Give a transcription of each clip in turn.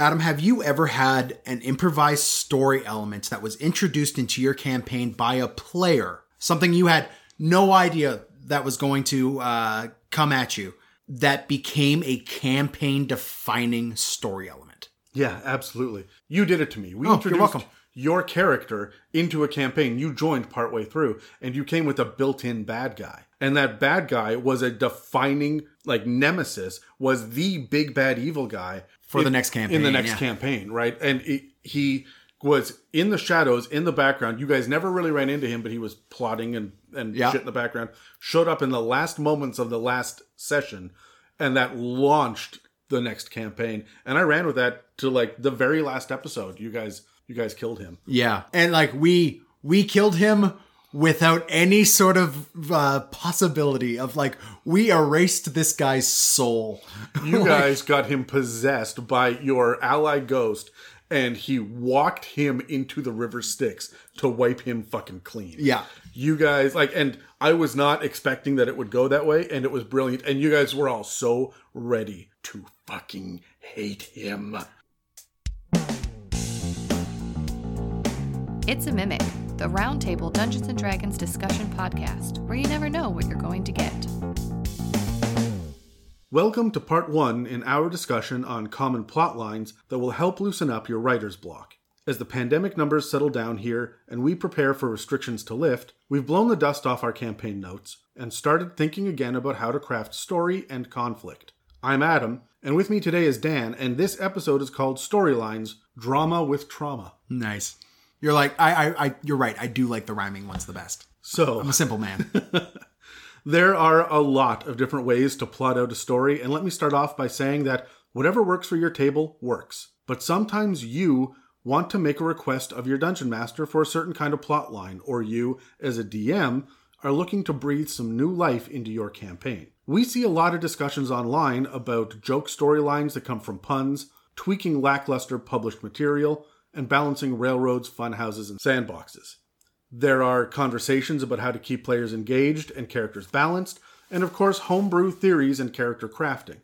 Adam, have you ever had an improvised story element that was introduced into your campaign by a player? Something you had no idea that was going to uh, come at you that became a campaign defining story element? Yeah, absolutely. You did it to me. We Oh, introduced your character into a campaign. You joined partway through, and you came with a built-in bad guy. And that bad guy was a defining, like nemesis, was the big bad evil guy For the next campaign. In the next yeah. campaign, right? And it, he was in the shadows, in the background. You guys never really ran into him, but he was plotting and and Yeah. shit in the background. Showed up in the last moments of the last session, and that launched the next campaign. And I ran with that to like the very last episode. You guys, you guys killed him. Yeah. And like we we killed him without any sort of uh, possibility of like we erased this guy's soul. You guys got him possessed by your ally ghost, and he walked him into the river Styx to wipe him fucking clean. Yeah. You guys like, and I was not expecting that it would go that way, and it was brilliant. And you guys were all so ready to fucking hate him. It's a Mimic, the Roundtable Dungeons and Dragons discussion podcast, where you never know what you're going to get. Welcome to part one in our discussion on common plot lines that will help loosen up your writer's block. As the pandemic numbers settle down here and we prepare for restrictions to lift, we've blown the dust off our campaign notes and started thinking again about how to craft story and conflict. I'm Adam, and with me today is Dan, and this episode is called Storylines Drama with Trauma. Nice. You're like I I, I you're right. I do like the rhyming ones the best. So, I'm a simple man. There are a lot of different ways to plot out a story, and let me start off by saying that whatever works for your table works. But sometimes you want to make a request of your dungeon master for a certain kind of plot line, or you, as a DM, are looking to breathe some new life into your campaign. We see a lot of discussions online about joke storylines that come from puns, tweaking lackluster published material, and balancing railroads, funhouses, and sandboxes. There are conversations about how to keep players engaged and characters balanced, and of course, homebrew theories and character crafting.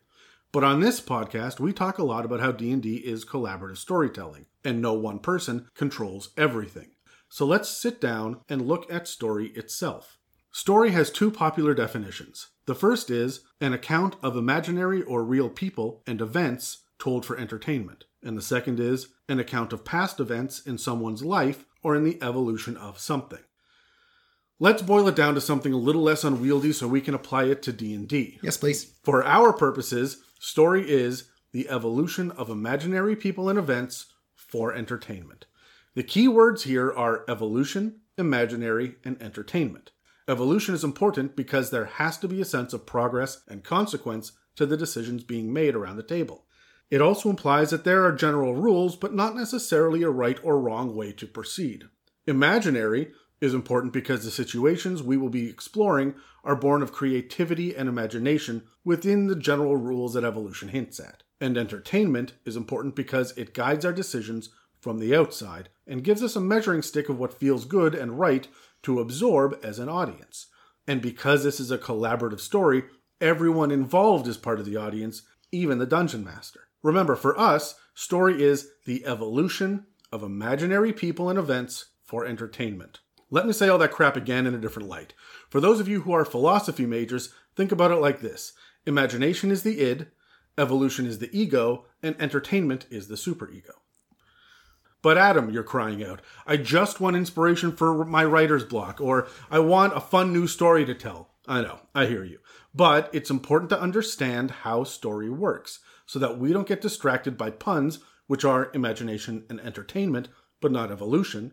But on this podcast, we talk a lot about how D&D is collaborative storytelling, and no one person controls everything. So let's sit down and look at story itself. Story has two popular definitions. The first is an account of imaginary or real people and events told for entertainment. And the second is an account of past events in someone's life or in the evolution of something. Let's boil it down to something a little less unwieldy so we can apply it to D&D. yes, please. For our purposes, story is the evolution of imaginary people and events for entertainment. The key words here are evolution, imaginary, and entertainment. Evolution is important because there has to be a sense of progress and consequence to the decisions being made around the table. It also implies that there are general rules, but not necessarily a right or wrong way to proceed. Imaginary is important because the situations we will be exploring are born of creativity and imagination within the general rules that evolution hints at. And entertainment is important because it guides our decisions from the outside and gives us a measuring stick of what feels good and right to absorb as an audience. And because this is a collaborative story, everyone involved is part of the audience, even the dungeon master. Remember, for us, story is the evolution of imaginary people and events for entertainment. Let me say all that crap again in a different light. For those of you who are philosophy majors, think about it like this imagination is the id, evolution is the ego, and entertainment is the superego. But Adam, you're crying out, I just want inspiration for my writer's block, or I want a fun new story to tell. I know, I hear you. But it's important to understand how story works, so that we don't get distracted by puns, which are imagination and entertainment, but not evolution,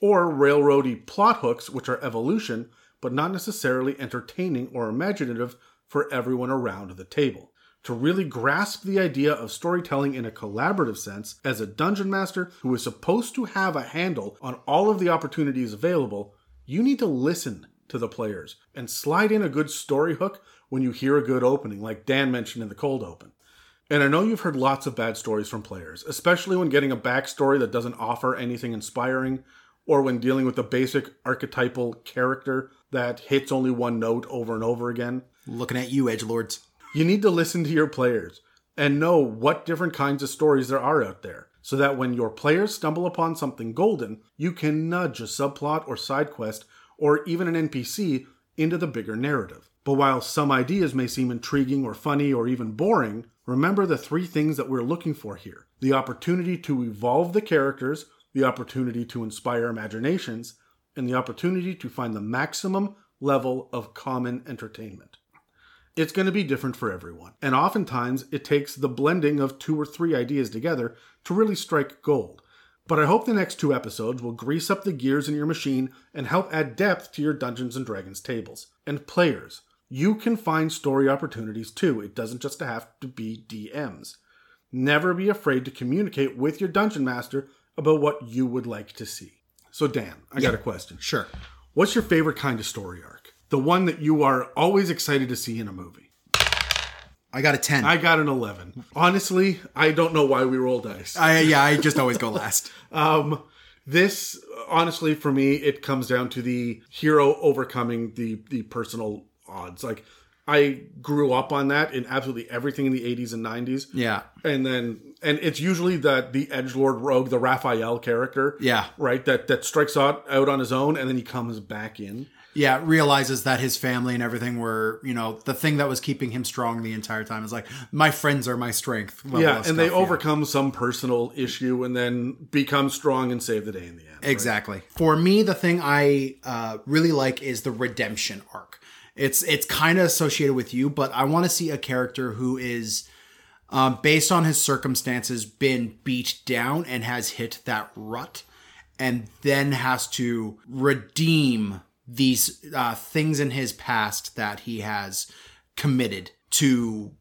or railroady plot hooks, which are evolution, but not necessarily entertaining or imaginative for everyone around the table. To really grasp the idea of storytelling in a collaborative sense, as a dungeon master who is supposed to have a handle on all of the opportunities available, you need to listen to the players and slide in a good story hook when you hear a good opening, like Dan mentioned in the cold open. And I know you've heard lots of bad stories from players, especially when getting a backstory that doesn't offer anything inspiring, or when dealing with a basic archetypal character that hits only one note over and over again. Looking at you, edge lords. You need to listen to your players. and know what different kinds of stories there are out there, so that when your players stumble upon something golden, you can nudge a subplot or side quest or even an NPC into the bigger narrative. But while some ideas may seem intriguing or funny or even boring, remember the three things that we're looking for here the opportunity to evolve the characters, the opportunity to inspire imaginations, and the opportunity to find the maximum level of common entertainment. It's going to be different for everyone, and oftentimes it takes the blending of two or three ideas together to really strike gold. But I hope the next two episodes will grease up the gears in your machine and help add depth to your Dungeons and Dragons tables. And players, you can find story opportunities too. It doesn't just have to be DMs. Never be afraid to communicate with your dungeon master about what you would like to see. So, Dan, I got a question. Sure. What's your favorite kind of story arc? The one that you are always excited to see in a movie. I got a 10. I got an 11. Honestly, I don't know why we roll dice. I yeah, I just always go last. Um, this honestly, for me, it comes down to the hero overcoming the the personal odds. Like I grew up on that in absolutely everything in the 80s and 90s. Yeah. And then and it's usually the the edge lord rogue, the Raphael character. Yeah. Right? That that strikes out out on his own and then he comes back in. Yeah, realizes that his family and everything were, you know, the thing that was keeping him strong the entire time is like, my friends are my strength. yeah, and they yeah. overcome some personal issue and then become strong and save the day in the end. right? Exactly. For me, the thing I uh, really like is the redemption arc. It's it's kind of associated with you, but I want to see a character who is, um, based on his circumstances, been beat down and has hit that rut, and then has to redeem these uh, things in his past that he has committed to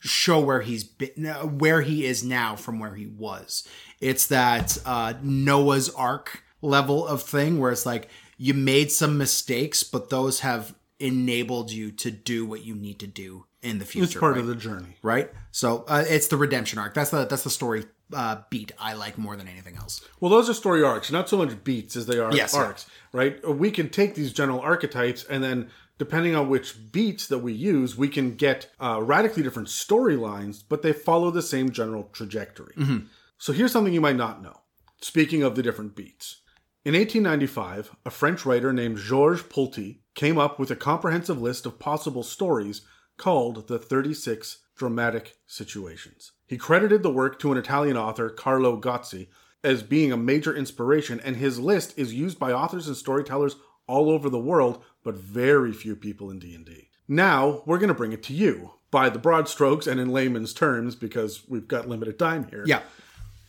show where he's been, where he is now from where he was. It's that uh, Noah's Ark level of thing where it's like you made some mistakes, but those have enabled you to do what you need to do in the future. It's part right? of the journey. right. So uh, it's the redemption arc. That's the that's the story uh, beat I like more than anything else. Well, those are story arcs, not so much beats as they are Yes, yeah. arcs, right? We can take these general archetypes and then, depending on which beats that we use, we can get uh, radically different storylines, but they follow the same general trajectory. Mm-hmm. So here's something you might not know. Speaking of the different beats. In 1895, a French writer named Georges Polti came up with a comprehensive list of possible stories called the 36 Dramatic Situations. He credited the work to an Italian author, Carlo Gozzi, as being a major inspiration, and his list is used by authors and storytellers all over the world, but very few people in D&D. Now, we're going to bring it to you by the broad strokes and in layman's terms because we've got limited time here. Yeah.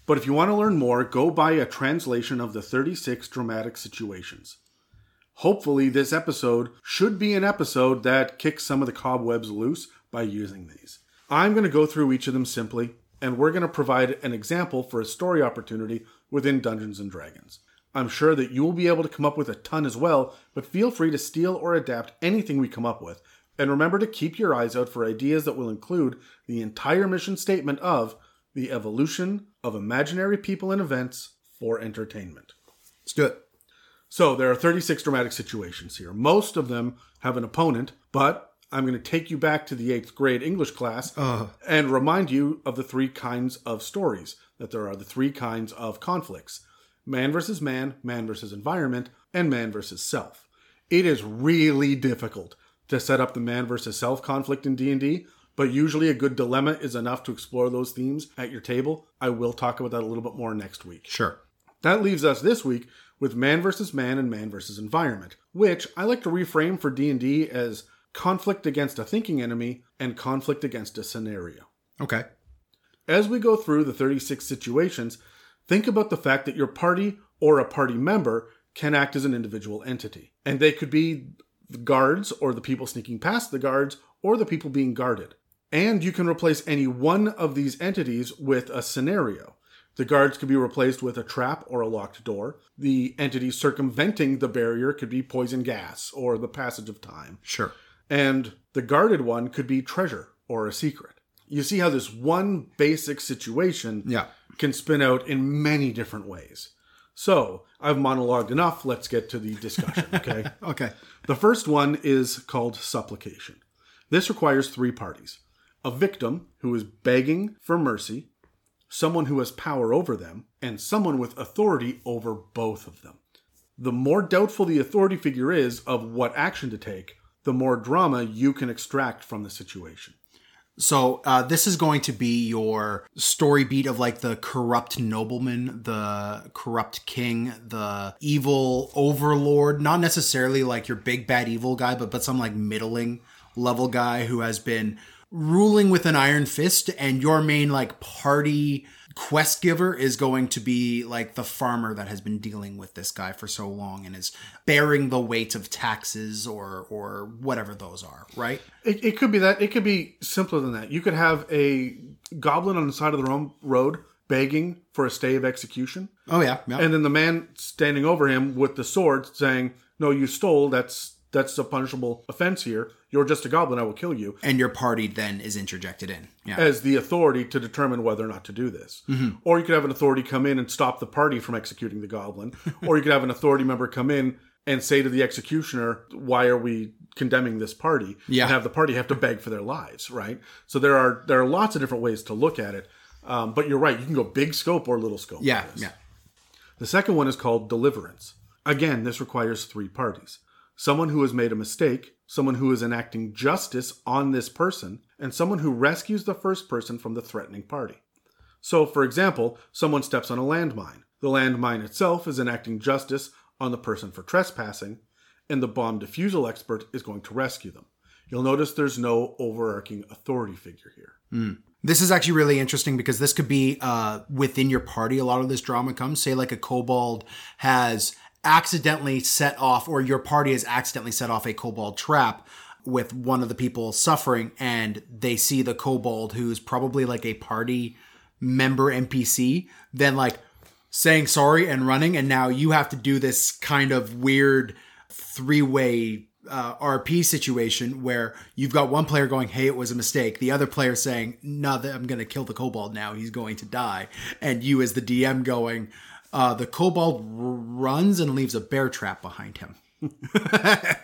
But if you want to learn more, go buy a translation of the 36 dramatic situations. Hopefully, this episode should be an episode that kicks some of the cobwebs loose by using these. I'm going to go through each of them simply, and we're going to provide an example for a story opportunity within Dungeons and Dragons. I'm sure that you will be able to come up with a ton as well, but feel free to steal or adapt anything we come up with. And remember to keep your eyes out for ideas that will include the entire mission statement of the evolution of imaginary people and events for entertainment. Let's do it. So there are 36 dramatic situations here. Most of them have an opponent, but I'm going to take you back to the eighth grade English class uh-huh. and remind you of the three kinds of stories that there are the three kinds of conflicts man versus man, man versus environment, and man versus self. It is really difficult to set up the man versus self conflict in D&D, but usually a good dilemma is enough to explore those themes at your table. I will talk about that a little bit more next week. Sure. That leaves us this week with man versus man and man versus environment, which I like to reframe for D&D as conflict against a thinking enemy and conflict against a scenario. Okay. As we go through the 36 situations, think about the fact that your party or a party member can act as an individual entity. And they could be the guards or the people sneaking past the guards or the people being guarded. And you can replace any one of these entities with a scenario. The guards could be replaced with a trap or a locked door. The entity circumventing the barrier could be poison gas or the passage of time. Sure. And the guarded one could be treasure or a secret. You see how this one basic situation Yeah. can spin out in many different ways. So, I've monologued enough. Let's get to the discussion, okay? Okay. the first one is called supplication. This requires three parties a victim who is begging for mercy, someone who has power over them, and someone with authority over both of them. The more doubtful the authority figure is of what action to take, the more drama you can extract from the situation. So uh, this is going to be your story beat of like the corrupt nobleman, the corrupt king, the evil overlord. Not necessarily like your big bad evil guy, but but some like middling level guy who has been ruling with an iron fist, and your main like party quest giver is going to be like the farmer that has been dealing with this guy for so long and is bearing the weight of taxes or or whatever those are, right? It, it could be that. It could be simpler than that. You could have a goblin on the side of the road begging for a stay of execution, Oh yeah, yeah. and then the man standing over him with the sword saying, "No, you stole. That's that's a punishable offense here. You're just a goblin. I will kill you." and your party then is interjected in. Yeah. As the authority to determine whether or not to do this. Or you could have an authority come in and stop the party from executing the goblin. or you could have an authority member come in and say to the executioner, Why are we condemning this party? Yeah. And have the party have to beg for their lives, right? So there are there are lots of different ways to look at it. Um, but you're right, you can go big scope or little scope. yeah, yeah. The second one is called deliverance. Again, this requires three parties someone who has made a mistake, someone who is enacting justice on this person, and someone who rescues the first person from the threatening party. So, for example, someone steps on a landmine. The landmine itself is enacting justice on the person for trespassing, and the bomb defusal expert is going to rescue them. You'll notice there's no overarching authority figure here. This is actually really interesting because this could be uh, within your party. A lot of this drama comes. Say, like a kobold has accidentally set off, or your party has accidentally set off a kobold trap with one of the people suffering, and they see the kobold who's probably like a party member NPC, then like saying sorry and running, and now you have to do this kind of weird three way uh, RP situation where you've got one player going, "Hey, it was a mistake," the other player saying, "No, I'm going to kill the kobold now. He's going to die," and you as the DM going, uh, "The kobold r- runs and leaves a bear trap behind him."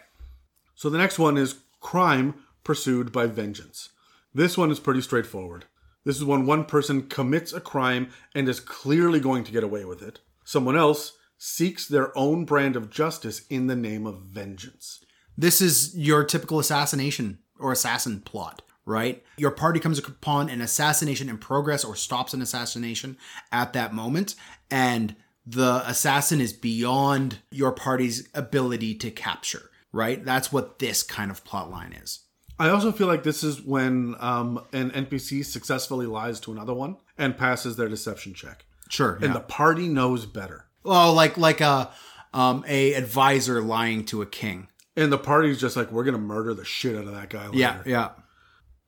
So the next one is crime pursued by vengeance. This one is pretty straightforward. This is when one person commits a crime and is clearly going to get away with it. Someone else seeks their own brand of justice in the name of vengeance. This is your typical assassination or assassin plot, right? Your party comes upon an assassination in progress or stops an assassination at that moment, and the assassin is beyond your party's ability to capture, right? That's what this kind of plot line is. I also feel like this is when um, an NPC successfully lies to another one and passes their deception check. Sure. And yeah. the party knows better. oh, like like a um a advisor lying to a king. And the party's just like, we're going to murder the shit out of that guy later. Yeah, yeah.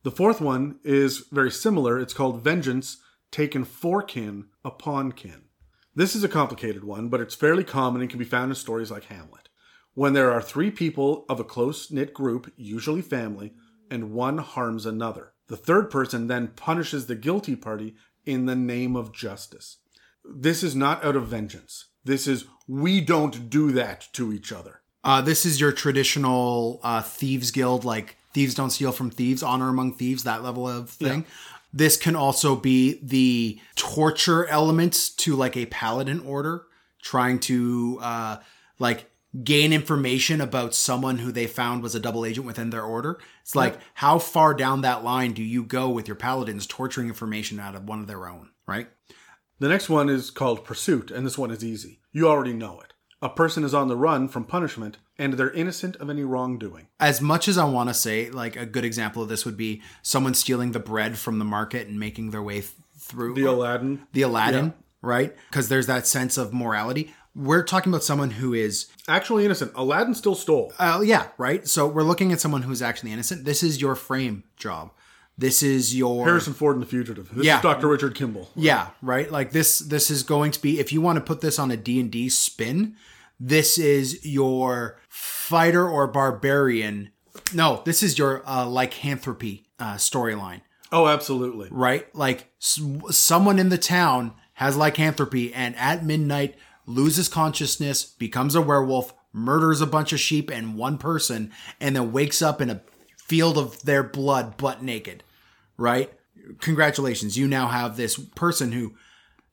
The fourth one is very similar. It's called Vengeance Taken for Kin Upon Kin. This is a complicated one, but it's fairly common and can be found in stories like Hamlet. When there are three people of a close knit group, usually family, and one harms another, the third person then punishes the guilty party in the name of justice. This is not out of vengeance. This is, we don't do that to each other. Uh, this is your traditional uh, thieves guild, like thieves don't steal from thieves, honor among thieves, that level of thing. This can also be the torture elements to like a paladin order, trying to uh, like gain information about someone who they found was a double agent within their order. It's like how far down that line do you go with your paladins torturing information out of one of their own, right? The next one is called Pursuit, and this one is easy. You already know it. A person is on the run from punishment, and they're innocent of any wrongdoing. as much as I want to say, like a good example of this would be someone stealing the bread from the market and making their way th- through The Aladdin. the Aladdin, right? Because there's that sense of morality. We're talking about someone who is, Actually innocent. Aladdin still stole. uh, yeah, right. So we're looking at someone who's actually innocent. This is your frame job. This is your Harrison Ford in the Fugitive. This Yeah. is Dr. Richard Kimball. Yeah, right. Like this this is going to be if you want to put this on a D&D spin, this is your fighter or barbarian. No, this is your uh, lycanthropy uh, storyline, Oh, absolutely. right? Like s- someone in the town has lycanthropy and at midnight loses consciousness, becomes a werewolf, murders a bunch of sheep and one person and then wakes up in a field of their blood butt naked. right? Congratulations, you now have this person who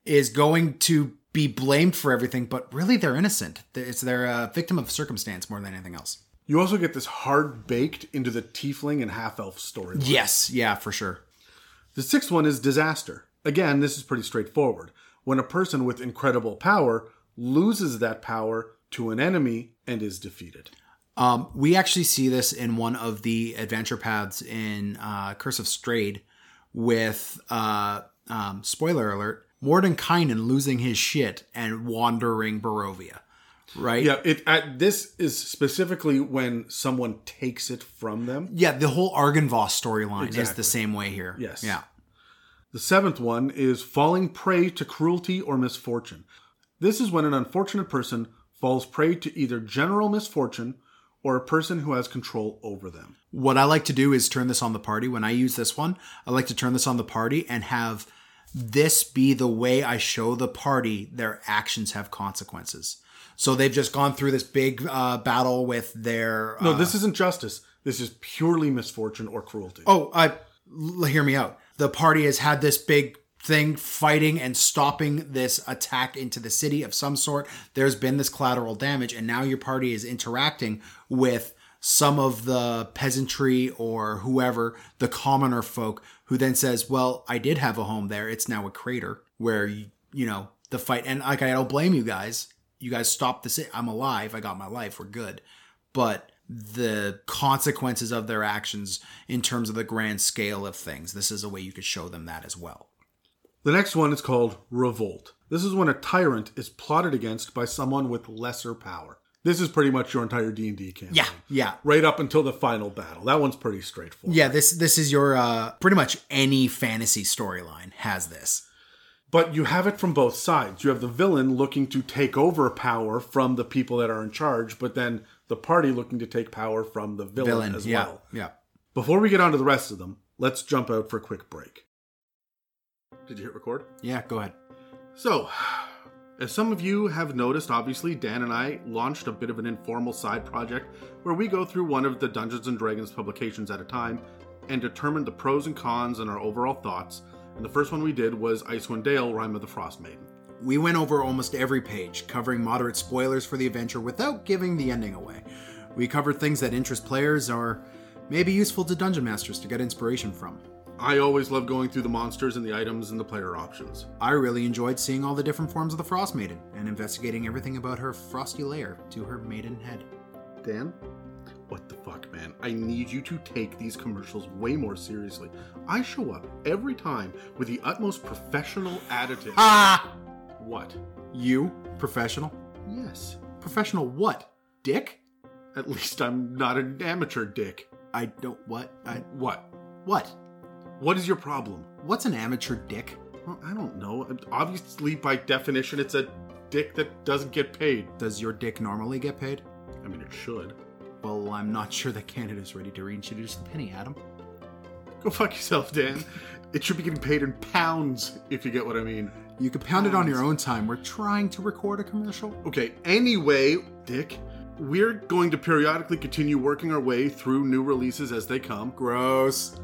is going to be blamed for everything, but really they're innocent. It's they're a victim of circumstance more than anything else. You also get this hard baked into the tiefling and half elf story. Yes, yeah, for sure. The sixth one is disaster. Again, this is pretty straightforward. When a person with incredible power loses that power to an enemy and is defeated. Um, we actually see this in one of the adventure paths in uh, Curse of Strahd with, uh, um, spoiler alert, Mordenkainen losing his shit and wandering Barovia. Right? Yeah, it at, this is specifically when someone takes it from them. Yeah, the whole Argynvost storyline is the same way here. Yes. Yeah. The seventh one is falling prey to cruelty or misfortune. This is when an unfortunate person falls prey to either general misfortune or a person who has control over them. What I like to do is turn this on the party. When I use this one, I like to turn this on the party and have this be the way I show the party their actions have consequences. So they've just gone through this big uh, battle with their. No, uh, this isn't justice. This is purely misfortune or cruelty. Oh, I l- hear me out. The party has had this big thing fighting and stopping this attack into the city of some sort. There's been this collateral damage, and now your party is interacting with some of the peasantry or whoever, the commoner folk, who then says, Well, I did have a home there. It's now a crater where, you, you know, the fight. And like, I don't blame you guys. You guys stopped city. I'm alive. I got my life. We're good. But the consequences of their actions in terms of the grand scale of things. This is a way you could show them that as well. The next one is called revolt. This is when a tyrant is plotted against by someone with lesser power. This is pretty much your entire D&D campaign. Yeah, yeah. Right up until the final battle. That one's pretty straightforward. Yeah, this this is your uh pretty much any fantasy storyline has this. But you have it from both sides. You have the villain looking to take over power from the people that are in charge, but then the party looking to take power from the villain, Villain, as yeah, well. yeah. Before we get on to the rest of them, let's jump out for a quick break. Did you hit record? Yeah, go ahead. So, as some of you have noticed, obviously, Dan and I launched a bit of an informal side project where we go through one of the Dungeons and Dragons publications at a time and determine the pros and cons and our overall thoughts. And the first one we did was Icewind Dale, Rime of the Frost Maiden. We went over almost every page, covering moderate spoilers for the adventure without giving the ending away. We covered things that interest players or may be useful to dungeon masters to get inspiration from. I always love going through the monsters and the items and the player options. I really enjoyed seeing all the different forms of the Frost Maiden and investigating everything about her frosty lair to her maiden head. Dan? What the fuck, man? I need you to take these commercials way more seriously. I show up every time with the utmost professional attitude. Ah! What? You? Professional? Yes. Professional what? Dick? At least I'm not an amateur dick. I don't. What? I. What? What? What is your problem? What's an amateur dick? Well, I don't know. Obviously, by definition, it's a dick that doesn't get paid. Does your dick normally get paid? I mean, it should. Well, I'm not sure that Canada's ready to reintroduce the penny, Adam. Go fuck yourself, Dan. It should be getting paid in pounds, if you get what I mean. You can pound it on your own time. We're trying to record a commercial. Okay, anyway, Dick, we're going to periodically continue working our way through new releases as they come, Gross.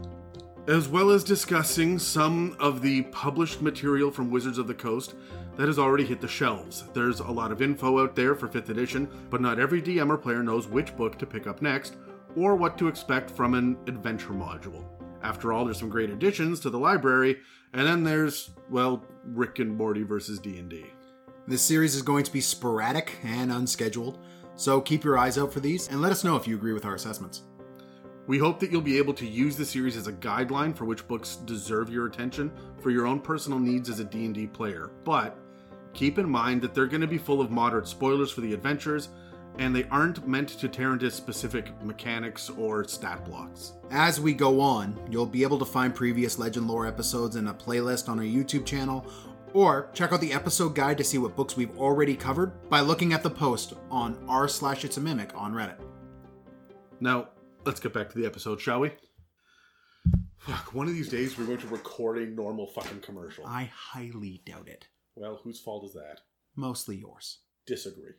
As well as discussing some of the published material from Wizards of the Coast that has already hit the shelves. There's a lot of info out there for 5th edition, but not every DM or player knows which book to pick up next or what to expect from an adventure module. After all, there's some great additions to the library, and then there's, well, Rick and Morty versus D&D. This series is going to be sporadic and unscheduled, so keep your eyes out for these and let us know if you agree with our assessments. We hope that you'll be able to use the series as a guideline for which books deserve your attention for your own personal needs as a D&D player. But keep in mind that they're going to be full of moderate spoilers for the adventures and they aren't meant to tear into specific mechanics or stat blocks. As we go on, you'll be able to find previous Legend Lore episodes in a playlist on our YouTube channel, or check out the episode guide to see what books we've already covered by looking at the post on r slash it's a mimic on Reddit. Now, let's get back to the episode, shall we? Fuck, one of these days we're going to record a normal fucking commercial. I highly doubt it. Well, whose fault is that? Mostly yours. Disagree.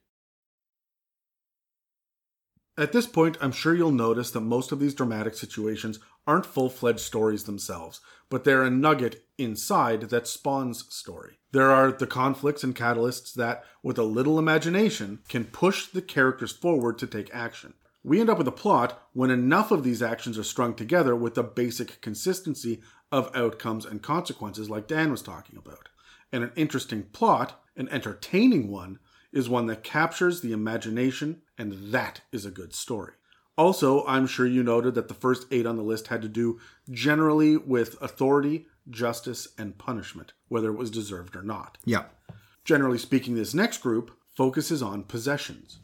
At this point, I'm sure you'll notice that most of these dramatic situations aren't full fledged stories themselves, but they're a nugget inside that spawns story. There are the conflicts and catalysts that, with a little imagination, can push the characters forward to take action. We end up with a plot when enough of these actions are strung together with a basic consistency of outcomes and consequences, like Dan was talking about. And an interesting plot, an entertaining one, is one that captures the imagination, and that is a good story. Also, I'm sure you noted that the first eight on the list had to do generally with authority, justice, and punishment, whether it was deserved or not. Yeah. Generally speaking, this next group focuses on possessions.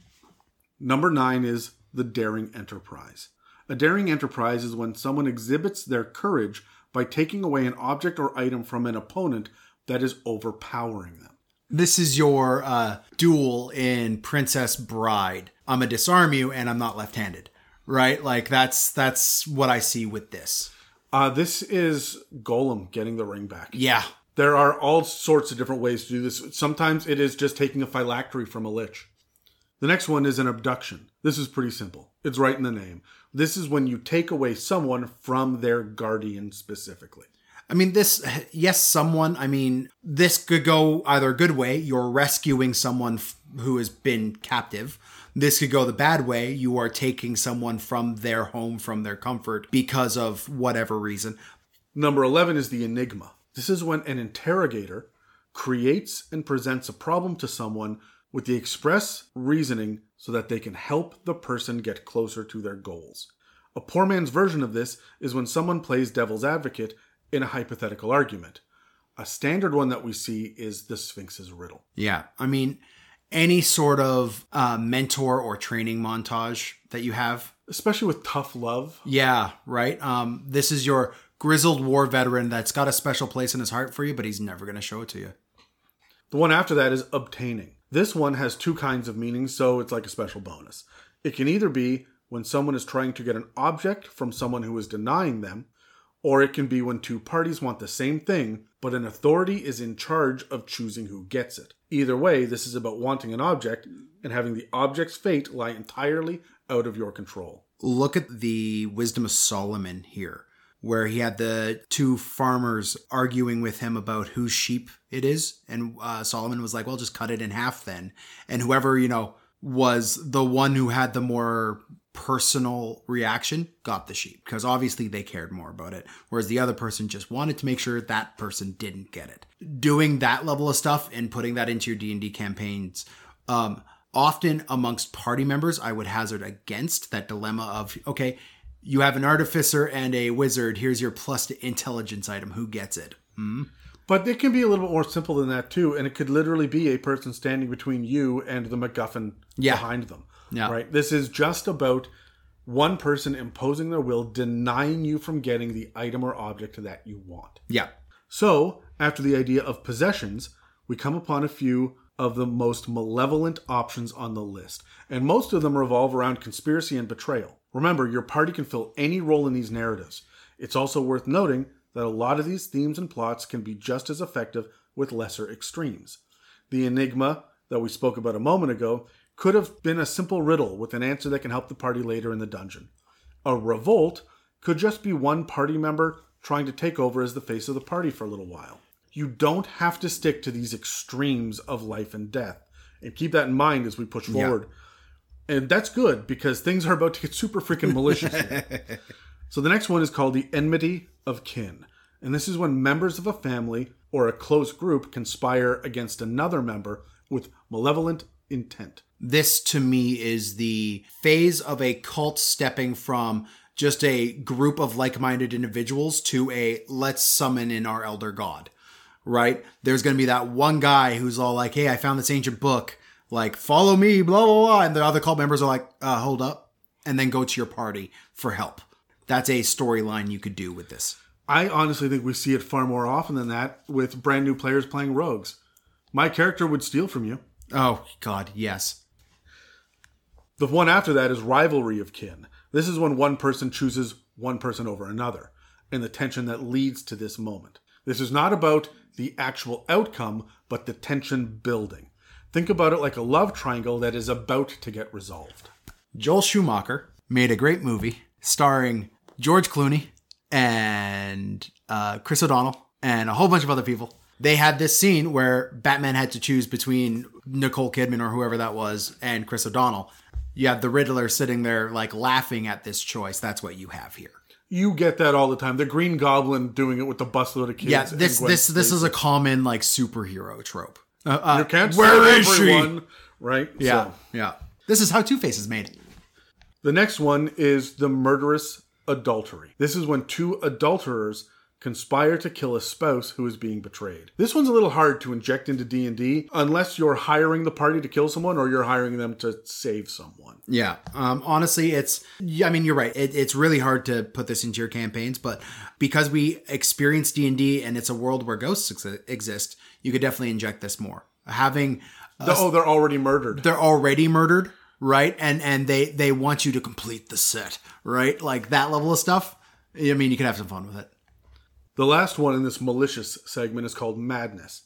Number nine is the daring enterprise. A daring enterprise is when someone exhibits their courage by taking away an object or item from an opponent that is overpowering them. This is your uh, duel in Princess Bride. I'm gonna disarm you, and I'm not left-handed, right? Like that's that's what I see with this. Uh, this is Gollum getting the ring back. Yeah, There are all sorts of different ways to do this. Sometimes it is just taking a phylactery from a lich. The next one is an abduction. This is pretty simple. It's right in the name. This is when you take away someone from their guardian specifically. I mean, this, yes, someone, I mean, this could go either a good way. You're rescuing someone who has been captive. This could go the bad way. You are taking someone from their home, from their comfort because of whatever reason. Number 11 is the enigma. This is when an interrogator creates and presents a problem to someone with the express reasoning so that they can help the person get closer to their goals. A poor man's version of this is when someone plays devil's advocate in a hypothetical argument. A standard one that we see is the Sphinx's riddle. Yeah. I mean, any sort of uh, mentor or training montage that you have. Especially with tough love. Yeah, right. Um, this is your grizzled war veteran that's got a special place in his heart for you, but he's never going to show it to you. The one after that is obtaining. This one has two kinds of meanings, so it's like a special bonus. It can either be when someone is trying to get an object from someone who is denying them, or it can be when two parties want the same thing, but an authority is in charge of choosing who gets it. Either way, this is about wanting an object and having the object's fate lie entirely out of your control. Look at the wisdom of Solomon here, where he had the two farmers arguing with him about whose sheep it is. And uh, Solomon was like, well, just cut it in half then. And whoever, you know, was the one who had the more personal reaction got the sheep because obviously they cared more about it whereas the other person just wanted to make sure that person didn't get it doing that level of stuff and putting that into your d&d campaigns um, often amongst party members i would hazard against that dilemma of okay you have an artificer and a wizard here's your plus to intelligence item who gets it hmm? But it can be a little bit more simple than that too, and it could literally be a person standing between you and the MacGuffin Yeah. behind them. Yeah. Right. This is just about one person imposing their will, denying you from getting the item or object that you want. yeah So, after the idea of possessions, we come upon a few of the most malevolent options on the list, and most of them revolve around conspiracy and betrayal. Remember, your party can fill any role in these narratives. It's also worth noting that a lot of these themes and plots can be just as effective with lesser extremes. The enigma that we spoke about a moment ago could have been a simple riddle with an answer that can help the party later in the dungeon. A revolt could just be one party member trying to take over as the face of the party for a little while. You don't have to stick to these extremes of life and death. And keep that in mind as we push forward. And that's good because things are about to get super freaking malicious. here. so the next one is called the enmity of kin. And this is when members of a family or a close group conspire against another member with malevolent intent. this to me is the phase of a cult stepping from just a group of like-minded individuals to a let's summon in our elder god right there's going to be that one guy who's all like hey i found this ancient book like follow me blah blah blah and the other cult members are like uh, hold up and then go to your party for help that's a storyline you could do with this I honestly think we see it far more often than that with brand new players playing rogues. My character would steal from you. oh god yes The one after that is rivalry of kin. This is when one person chooses one person over another, and the tension that leads to this moment. This is not about the actual outcome, but the tension building. Think about it like a love triangle that is about to get resolved. Joel Schumacher made a great movie starring George Clooney, and uh, Chris O'Donnell and a whole bunch of other people. They had this scene where Batman had to choose between Nicole Kidman or whoever that was and Chris O'Donnell. You have the Riddler sitting there like laughing at this choice. That's what you have here. You get that all the time. The Green Goblin doing it with the busload of kids. Yeah, this this this is a common like superhero trope. Uh, uh, You can't where save is she? Right? Yeah, So, yeah. This is how Two Face is made. the next one is the murderous adultery. This is when two adulterers conspire to kill a spouse who is being betrayed. This one's a little hard to inject into D&D unless you're hiring the party to kill someone or you're hiring them to save someone. Yeah. Um, honestly, it's, yeah, I mean, you're right. It, it's really hard to put this into your campaigns, but because we experience D&D and it's a world where ghosts ex- exist, you could definitely inject this more. Having, The- oh, they're already murdered. they're already murdered, right? And, and they, they want you to complete the set, right? Like that level of stuff. I mean, you can have some fun with it. The last one in this malicious segment is called madness.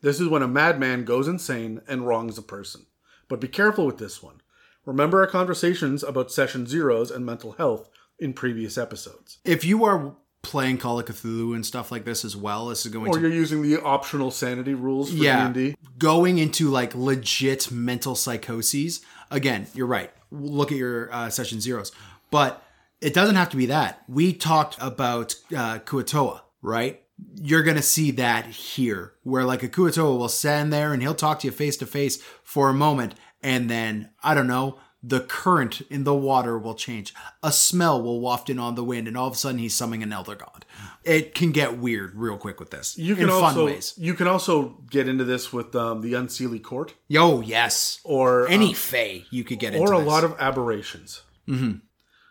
This is when a madman goes insane and wrongs a person. But be careful with this one. Remember our conversations about session zeros and mental health in previous episodes. If you are playing Call of Cthulhu and stuff like this as well, this is going Or to you're using the optional sanity rules for yeah, D&D. going into like legit mental psychoses. Again, you're right. Look at your uh, session zeros, but it doesn't have to be that. We talked about uh, Kuo-toa, right? You're gonna see that here, where like a Kuo-toa will stand there and he'll talk to you face to face for a moment, and then I don't know. The current in the water will change. A smell will waft in on the wind, and all of a sudden he's summoning an elder god. It can get weird real quick with this. You can in also fun ways. you can also get into this with um, the Unseelie Court Yo, yes. or any um, fae you could get into or a this. lot of aberrations. Mm-hmm.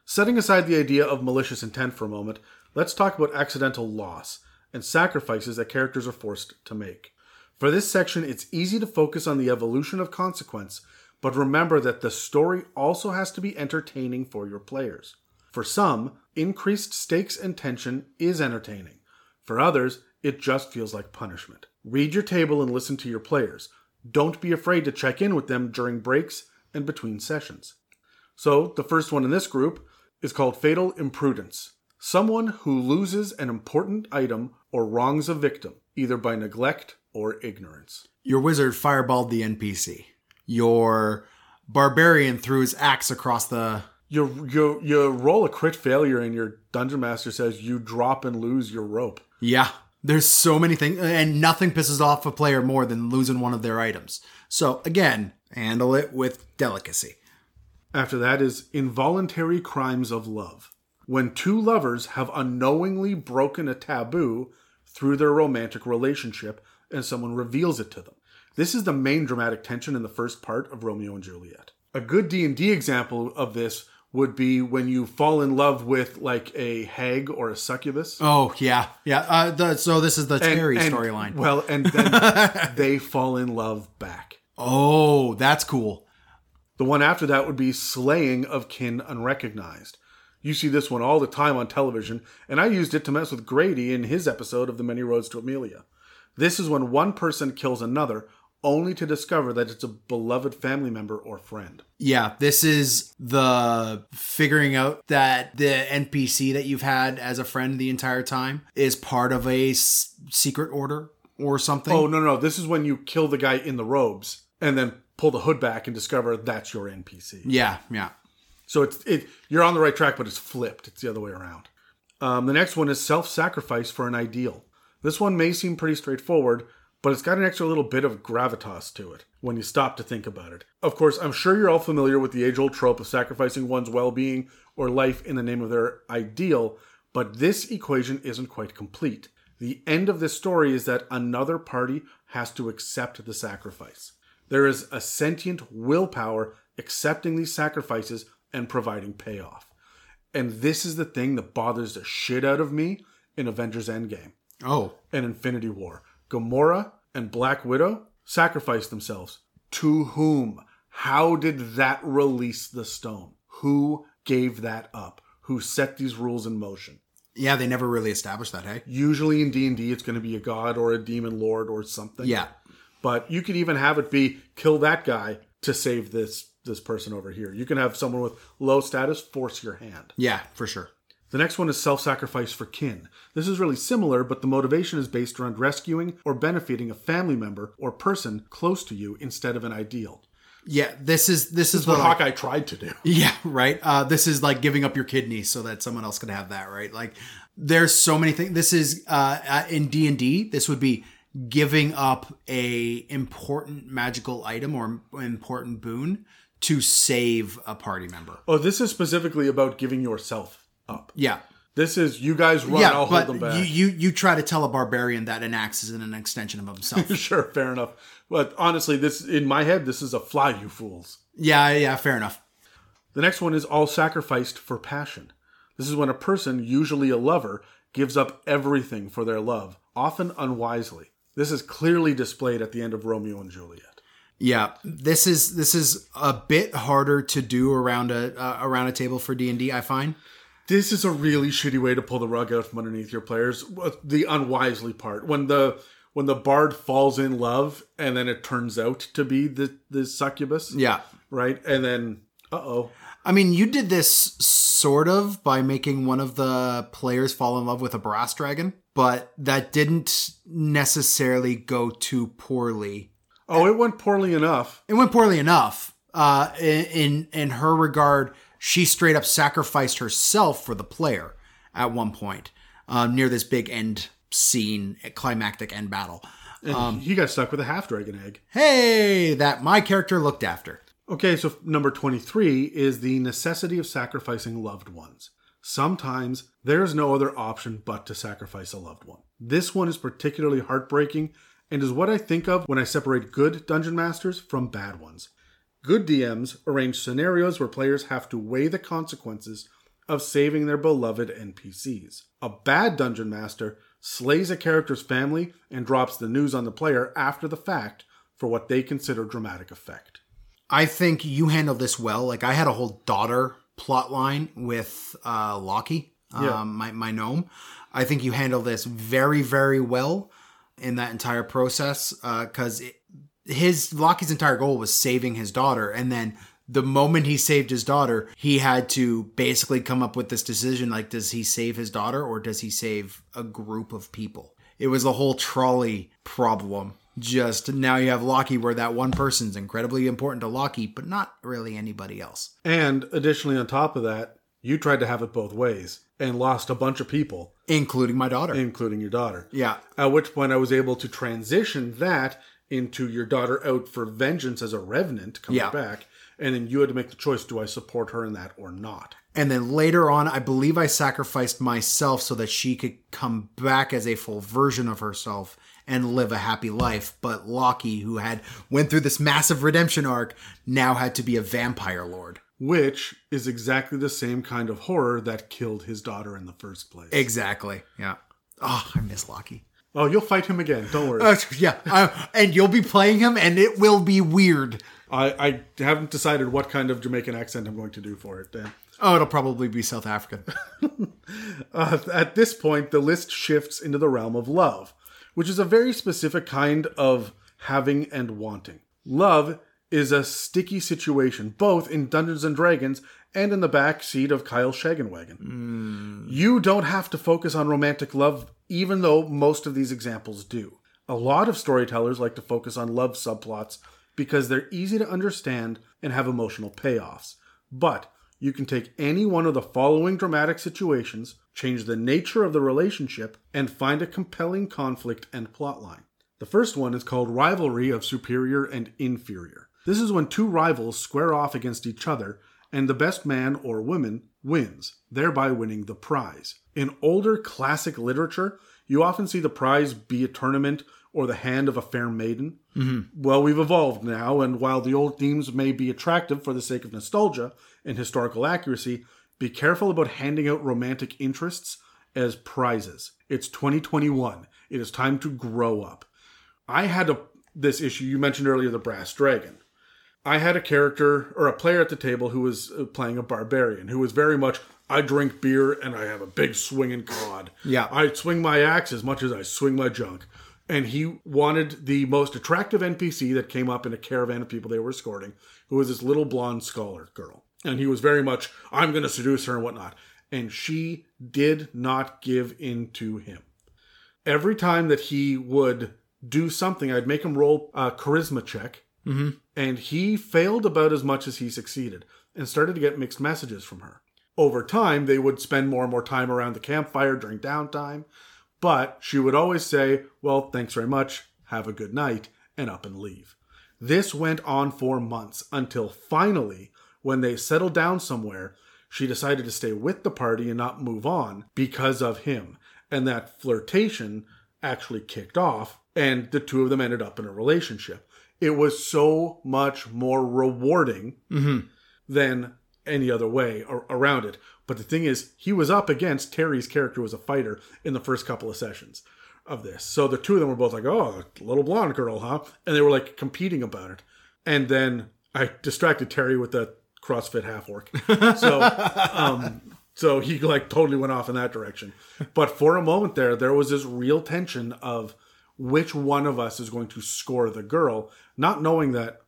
Setting aside the idea of malicious intent for a moment, let's talk about accidental loss and sacrifices that characters are forced to make. For this section, it's easy to focus on the evolution of consequence, but remember that the story also has to be entertaining for your players. For some, increased stakes and tension is entertaining. For others, it just feels like punishment. Read your table and listen to your players. Don't be afraid to check in with them during breaks and between sessions. So, the first one in this group is called Fatal Imprudence. Someone who loses an important item or wrongs a victim, either by neglect or ignorance. Your wizard fireballed the NPC. Your barbarian threw his axe across the. You, you, you roll a crit failure and your dungeon master says you drop and lose your rope. Yeah, there's so many things, and nothing pisses off a player more than losing one of their items. So again, handle it with delicacy. After that is involuntary crimes of love. When two lovers have unknowingly broken a taboo through their romantic relationship and someone reveals it to them. This is the main dramatic tension in the first part of Romeo and Juliet. A good D&D example of this would be when you fall in love with like a hag or a succubus. Oh yeah, yeah. Uh, the, so this is the And- Terry storyline. Well, and then they fall in love back. Oh, that's cool. The one after that would be Slaying of Kin Unrecognized. You see this one all the time on television, and I used it to mess with Grady in his episode of The Many Roads to Amelia. This is when one person kills another, only to discover that it's a beloved family member or friend. Yeah, this is the figuring out that the NPC that you've had as a friend the entire time is part of a s- secret order or something. Oh, no, no, this is when you kill the guy in the robes and then pull the hood back and discover that's your NPC. yeah, yeah. So it's it you're on the right track, but it's flipped. It's the other way around. Um, the next one is self-sacrifice for an ideal. This one may seem pretty straightforward, but it's got an extra little bit of gravitas to it when you stop to think about it. Of course, I'm sure you're all familiar with the age-old trope of sacrificing one's well-being or life in the name of their ideal, but this equation isn't quite complete. The end of this story is that another party has to accept the sacrifice. There is a sentient willpower accepting these sacrifices and providing payoff. And this is the thing that bothers the shit out of me in Avengers Endgame Oh, and Infinity War. Gamora and Black Widow sacrificed themselves. To whom? How did that release the stone? Who gave that up? Who set these rules in motion? yeah. They never really established that. Hey. Usually in D&D it's going to be a god or a demon lord or something. Yeah. But you could even have it be kill that guy to save this this person over here. You can have someone with low status force your hand. Yeah, for sure. The next one is self sacrifice for kin. This is really similar, but the motivation is based around rescuing or benefiting a family member or person close to you instead of an ideal. Yeah, this is this is the What like- Hawkeye tried to do. Yeah, right. Uh, this is like giving up your kidney so that someone else can have that, right? Like, there's so many things. This is uh, uh, in D and D. This would be giving up a important magical item or important boon to save a party member. Oh, this is specifically about giving yourself up. Yeah, This is you guys run, yeah. I'll hold them But back. you, you you try to tell a barbarian that an axe isn't an extension of himself. sure, fair enough. But honestly, this in my head, this is a fly, you fools. yeah, yeah. Fair enough. The next one is all sacrificed for passion. This is when a person, usually a lover, gives up everything for their love, often unwisely. This is clearly displayed at the end of Romeo and Juliet. Yeah, this is this is a bit harder to do around a uh, around a table for D and I find. This is a really shitty way to pull the rug out from underneath your players. The unwisely part when the when the bard falls in love and then it turns out to be the the succubus, Yeah, right? And then uh oh, I mean, you did this sort of by making one of the players fall in love with a brass dragon, but that didn't necessarily go too poorly. oh, it went poorly enough. It went poorly enough. Uh, in, in in her regard, she straight up sacrificed herself for the player at one point uh, near this big end scene, climactic end battle. And he got stuck with a half dragon egg. Hey, that my character looked after. Okay, so number 23 is the necessity of sacrificing loved ones. Sometimes there's no other option but to sacrifice a loved one. This one is particularly heartbreaking and is what I think of when I separate good dungeon masters from bad ones. Good DMs arrange scenarios where players have to weigh the consequences of saving their beloved NPCs. A bad dungeon master slays a character's family and drops the news on the player after the fact for what they consider dramatic effect. I think you handled this well. Like I had a whole daughter plot line with uh Loki, um, Yeah. my my gnome. I think you handled this very very well in that entire process because his Loki's entire goal was saving his daughter, and then the moment he saved his daughter, he had to basically come up with this decision: like, does he save his daughter or does he save a group of people? It was a whole trolley problem. Just now you have Loki where that one person's incredibly important to Loki, but not really anybody else. And additionally, on top of that, you tried to have it both ways and lost a bunch of people, Including my daughter. including your daughter. yeah. At which point, I was able to transition that into your daughter out for vengeance as a revenant coming Yeah. back. And then you had to make the choice do I support her in that or not? And then later on, I believe I sacrificed myself so that she could come back as a full version of herself and live a happy life. But Loki, who had went through this massive redemption arc, now had to be a vampire lord. Which is exactly the same kind of horror that killed his daughter in the first place. Exactly. Yeah. Oh, I miss Loki. Oh, you'll fight him again. Don't worry. Uh, yeah. Uh, and you'll be playing him, and it will be weird. I, I haven't decided what kind of Jamaican accent I'm going to do for it, Dan. Oh, it'll probably be South African. Uh, at this point, the list shifts into the realm of love, which is a very specific kind of having and wanting. Love is a sticky situation, both in Dungeons and Dragons and in the back seat of Kyle Shagenwagon. You don't have to focus on romantic love, even though most of these examples do. A lot of storytellers like to focus on love subplots because they're easy to understand and have emotional payoffs. But you can take any one of the following dramatic situations, change the nature of the relationship, and find a compelling conflict and plotline. The first one is called Rivalry of Superior and Inferior. This is when two rivals square off against each other, and the best man or woman wins, thereby winning the prize. In older classic literature, you often see the prize be a tournament or the hand of a fair maiden. Mm-hmm. Well, we've evolved now, and while the old themes may be attractive for the sake of nostalgia and historical accuracy, be careful about handing out romantic interests as prizes. It's 2021. It is time to grow up. I had a, this issue, you mentioned earlier the Brass Dragon. I had a character or a player at the table who was uh, playing a barbarian who was very much, I drink beer and I have a big swinging cod. Yeah. I swing my axe as much as I swing my junk. And he wanted the most attractive NPC that came up in a caravan of people they were escorting, who was this little blonde scholar girl. And he was very much, I'm going to seduce her and whatnot. and she did not give in to him. Every time that he would do something, I'd make him roll a charisma check, and he failed about as much as he succeeded and started to get mixed messages from her. Over time, they would spend more and more time around the campfire during downtime, but she would always say, Well, thanks very much, have a good night, and up and leave. This went on for months until finally, when they settled down somewhere, she decided to stay with the party and not move on because of him. And that flirtation actually kicked off, and the two of them ended up in a relationship. It was so much more rewarding than any other way ar- around it. But the thing is, he was up against Terry's character was a fighter in the first couple of sessions of this. So the two of them were both like, "Oh, little blonde girl, huh?" And they were like competing about it. And then I distracted Terry with the CrossFit half orc. So, um, so he like totally went off in that direction. But for a moment there, there was this real tension of which one of us is going to score the girl, not knowing that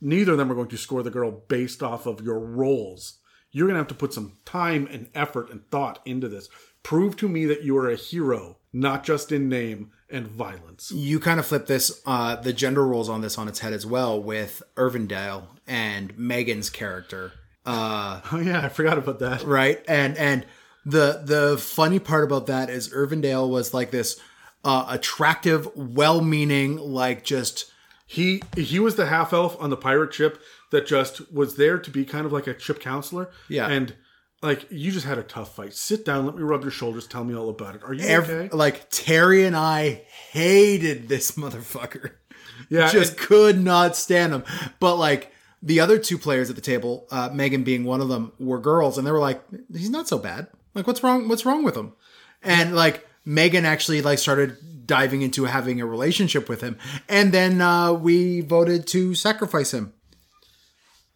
neither of them are going to score the girl based off of your roles. You're going to have to put some time and effort and thought into this. Prove to me that you are a hero, not just in name and violence. You kind of flip this, uh, the gender roles on this on its head as well with Irvindale and Megan's character. Uh, Oh yeah, I forgot about that. right and and the the funny part about that is irvindale was like this uh attractive well-meaning like just He he was the half elf on the pirate ship that just was there to be kind of like a ship counselor. Yeah. And like you just had a tough fight. Sit down, let me rub your shoulders, tell me all about it. Are you ev- okay? like terry and i hated this motherfucker Yeah. just could not stand him but like the other two players at the table uh megan being one of them were girls and they were like he's not so bad like what's wrong what's wrong with him and like megan actually like started diving into having a relationship with him and then uh we voted to sacrifice him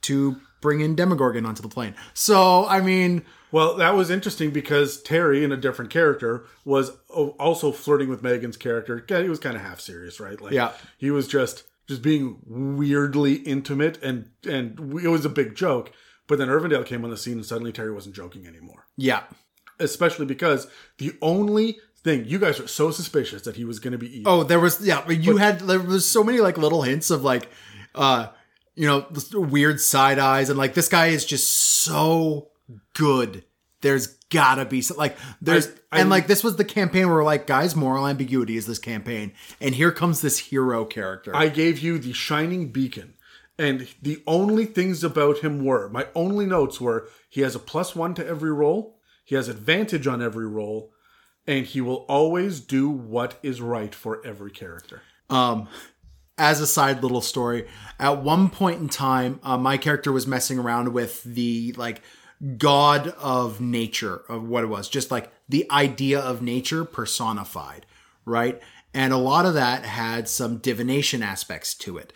to bring in demogorgon onto the plane so i mean Well, that was interesting because Terry, in a different character, was also flirting with Megan's character. He was kind of half serious, right? Like, Yeah. he was just just being weirdly intimate, and and it was a big joke. But then Irvindale came on the scene, and suddenly Terry wasn't joking anymore. yeah Especially because the only thing you guys are so suspicious that he was going to be evil. Oh, there was yeah, but you had there was so many like little hints of like uh you know, weird side eyes and like this guy is just so good. There's gotta be some like there's I- I- and like this was the campaign where like, guys, moral ambiguity is this campaign. And here comes this hero character. I gave you the shining beacon. And the only things about him were my only notes were he has a plus one to every roll, he has advantage on every roll, and he will always do what is right for every character. Um, as a side little story, at one point in time, uh, my character was messing around with the like god of nature of what it was, just like the idea of nature personified, right? And a lot of that had some divination aspects to it.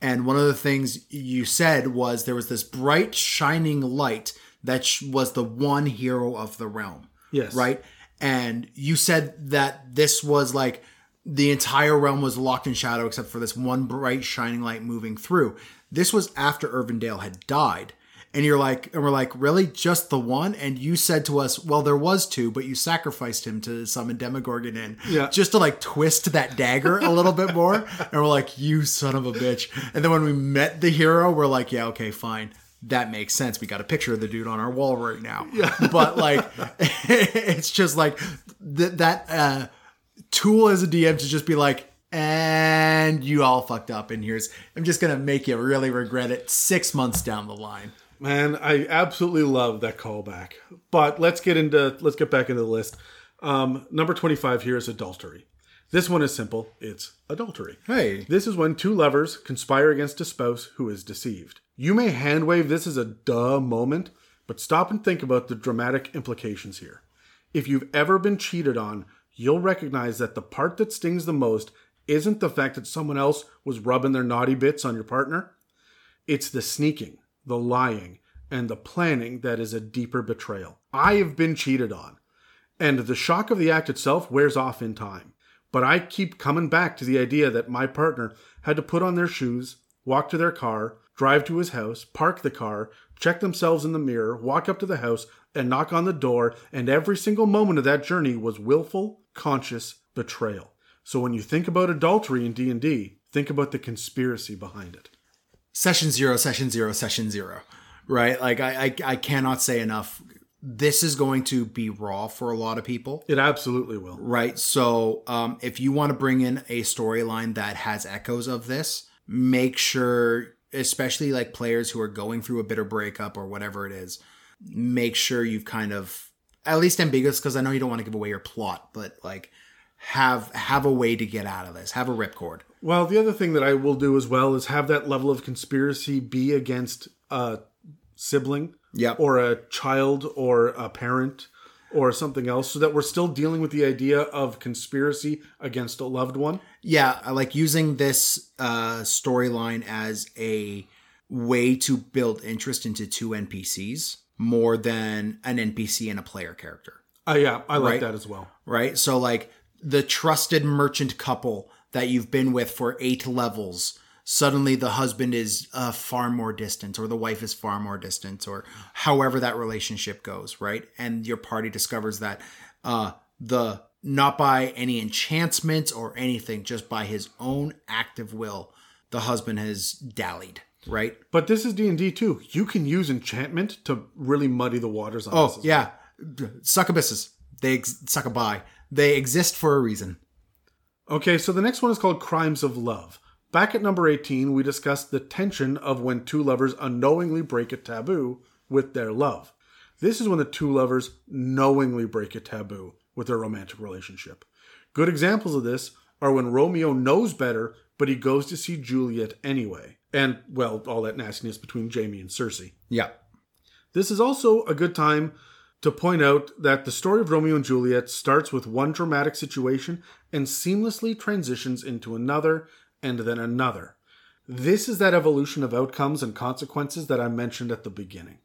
And one of the things you said was there was this bright, shining light that sh- was the one hero of the realm Yes. right? And you said that this was like the entire realm was locked in shadow except for this one bright shining light moving through. This was after Irvindale had died. And you're like, and we're like, really? Just the one? And you said to us, well, there was two, but you sacrificed him to summon Demogorgon in. Yeah. Just to like twist that dagger a little bit more. And we're like, you son of a bitch. And then when we met the hero, we're like, yeah, okay, fine. That makes sense. We got a picture of the dude on our wall right now. Yeah. But like, it's just like th- that uh, tool as a DM to just be like, and you all fucked up. And here's, I'm just going to make you really regret it six months down the line. Man, I absolutely love that callback. But let's get into let's get back into the list. Um, number twenty-five here is adultery. This one is simple. It's adultery. Hey. This is when two lovers conspire against a spouse who is deceived. You may handwave this as a duh moment, but stop and think about the dramatic implications here. If you've ever been cheated on, you'll recognize that the part that stings the most isn't the fact that someone else was rubbing their naughty bits on your partner. It's the sneaking, the lying, and the planning that is a deeper betrayal. I have been cheated on, and the shock of the act itself wears off in time. But I keep coming back to the idea that my partner had to put on their shoes, walk to their car, drive to his house, park the car, check themselves in the mirror, walk up to the house, and knock on the door, and every single moment of that journey was willful, conscious betrayal. So when you think about adultery in D&D, think about the conspiracy behind it. Session zero, session zero, session zero. Right? Like I, I, I cannot say enough. This is going to be raw for a lot of people. It absolutely will. Right. So um, if you want to bring in a storyline that has echoes of this, make sure, especially like players who are going through a bitter breakup or whatever it is, make sure you've kind of at least ambiguous because I know you don't want to give away your plot, but like have have a way to get out of this. Have a ripcord. Well, the other thing that I will do as well is have that level of conspiracy be against a sibling Yep. or a child or a parent or something else so that we're still dealing with the idea of conspiracy against a loved one. Yeah, I like using this uh, storyline as a way to build interest into two NPCs more than an NPC and a player character, Uh, yeah, I like Right. that as well. right? So, like the trusted merchant couple that you've been with for eight levels, suddenly the husband is uh, far more distant, or the wife is far more distant, or however that relationship goes, right? And your party discovers that uh, the not by any enchantment or anything, just by his own active will, the husband has dallied, right? But this is D&D too. You can use enchantment to really muddy the waters on this. Oh yeah, succubusses. They ex- succubi. They exist for a reason. Okay, so the next one is called Crimes of Love. Back at number 18, we discussed the tension of when two lovers unknowingly break a taboo with their love. This is when the two lovers knowingly break a taboo with their romantic relationship. Good examples of this are when Romeo knows better, but he goes to see Juliet anyway. And, well, all that nastiness between Jaime and Cersei. Yeah. This is also a good time to point out that the story of Romeo and Juliet starts with one dramatic situation and seamlessly transitions into another and then another. This is that evolution of outcomes and consequences that I mentioned at the beginning.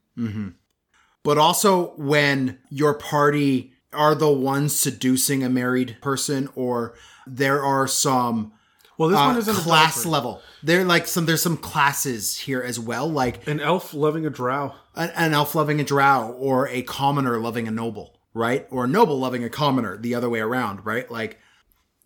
but also when your party are the ones seducing a married person or there are some Well, this uh, one isn't class level there like some there's some classes here as well like An elf loving a drow. an, an elf loving a drow or a commoner loving a noble right or a noble loving a commoner the other way around right like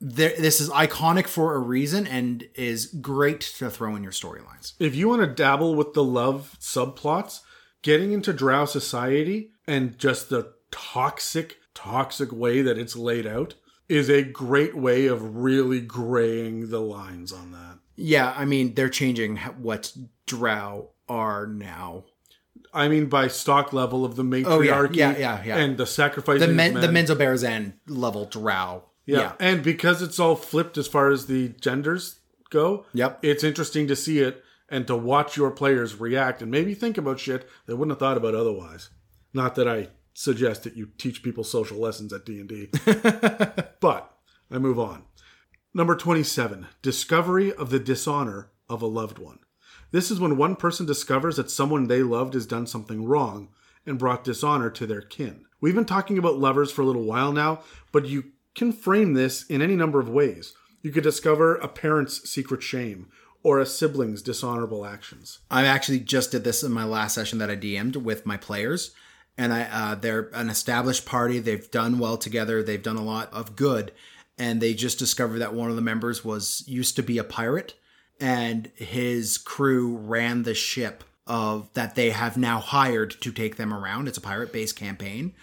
there, this is iconic for a reason and is great to throw in your storylines If you want to dabble with the love subplots, getting into drow society and just the toxic, toxic way that it's laid out is a great way of really graying the lines on that. yeah i mean they're changing what drow are now I mean, by stock level of the matriarchy Oh, yeah, yeah, yeah, yeah. and the sacrifice the men, men. the Menzo Berzan level drow. Yeah. And because it's all flipped as far as the genders go, Yep. it's interesting to see it and to watch your players react and maybe think about shit they wouldn't have thought about otherwise. Not that I suggest that you teach people social lessons at D&D. but I move on. Number 27, discovery of the dishonor of a loved one. This is when one person discovers that someone they loved has done something wrong and brought dishonor to their kin. We've been talking about lovers for a little while now, but you can frame this in any number of ways. You could discover a parent's secret shame or a sibling's dishonorable actions. I actually just did this in my last session that I DM'd with my players, and I uh, they're an established party. They've done well together. They've done a lot of good, and they just discovered that one of the members was used to be a pirate, and his crew ran the ship of that they have now hired to take them around. It's a pirate based campaign,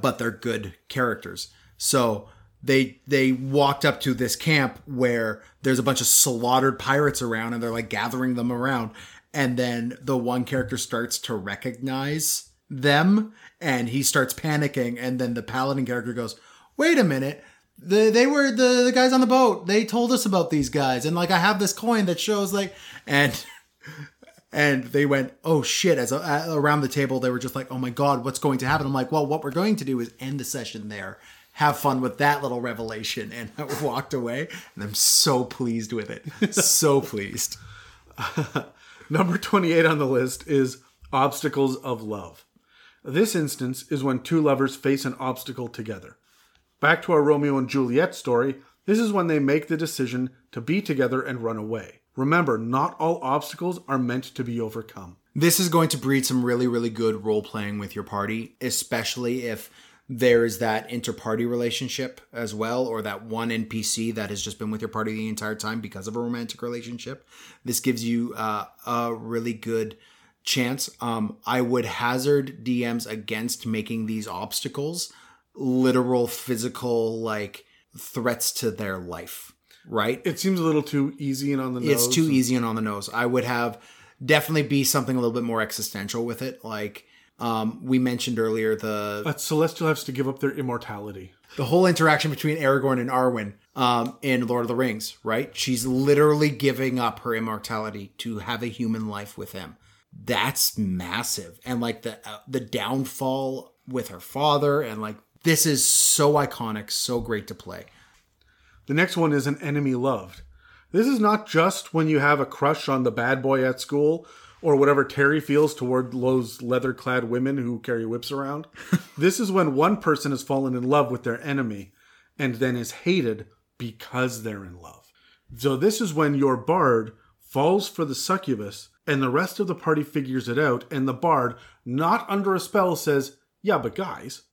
but they're good characters. So they they walked up to this camp where there's a bunch of slaughtered pirates around and they're like gathering them around. And then the one character starts to recognize them and he starts panicking. And then the paladin character goes wait a minute. The, they were the, the guys on the boat. They told us about these guys. And like i have this coin that shows like and and they went oh shit. As uh, around the table they were just like oh my god what's going to happen? I'm like well what we're going to do is end the session there have fun with that little revelation and i walked away and i'm so pleased with it so pleased Number 28 on the list is obstacles of love. This instance is when two lovers face an obstacle together. Back to our Romeo and Juliet story, this is when they make the decision to be together and run away. Remember, not all obstacles are meant to be overcome. This is going to breed some really, really good role playing with your party, especially if there's that inter-party relationship as well, or that one NPC that has just been with your party the entire time because of a romantic relationship. This gives you uh, a really good chance. Um, I would hazard DMs against making these obstacles literal, physical, like threats to their life. Right? It seems a little too easy and on the nose. It's too easy and on the nose. I would have definitely be something a little bit more existential with it. Like um, we mentioned earlier, the But Celestial has to give up their immortality. the whole interaction between Aragorn and Arwen um, in Lord of the Rings, right? She's literally giving up her immortality to have a human life with him. That's massive, and like the uh, the downfall with her father, and like this is so iconic, so great to play. The next one is an enemy loved. This is not just when you have a crush on the bad boy at school or whatever Terry feels toward those leather clad women who carry whips around. this is when one person has fallen in love with their enemy and then is hated because they're in love. So this is when your bard falls for the succubus and the rest of the party figures it out and the bard, not under a spell, says, Yeah, but guys.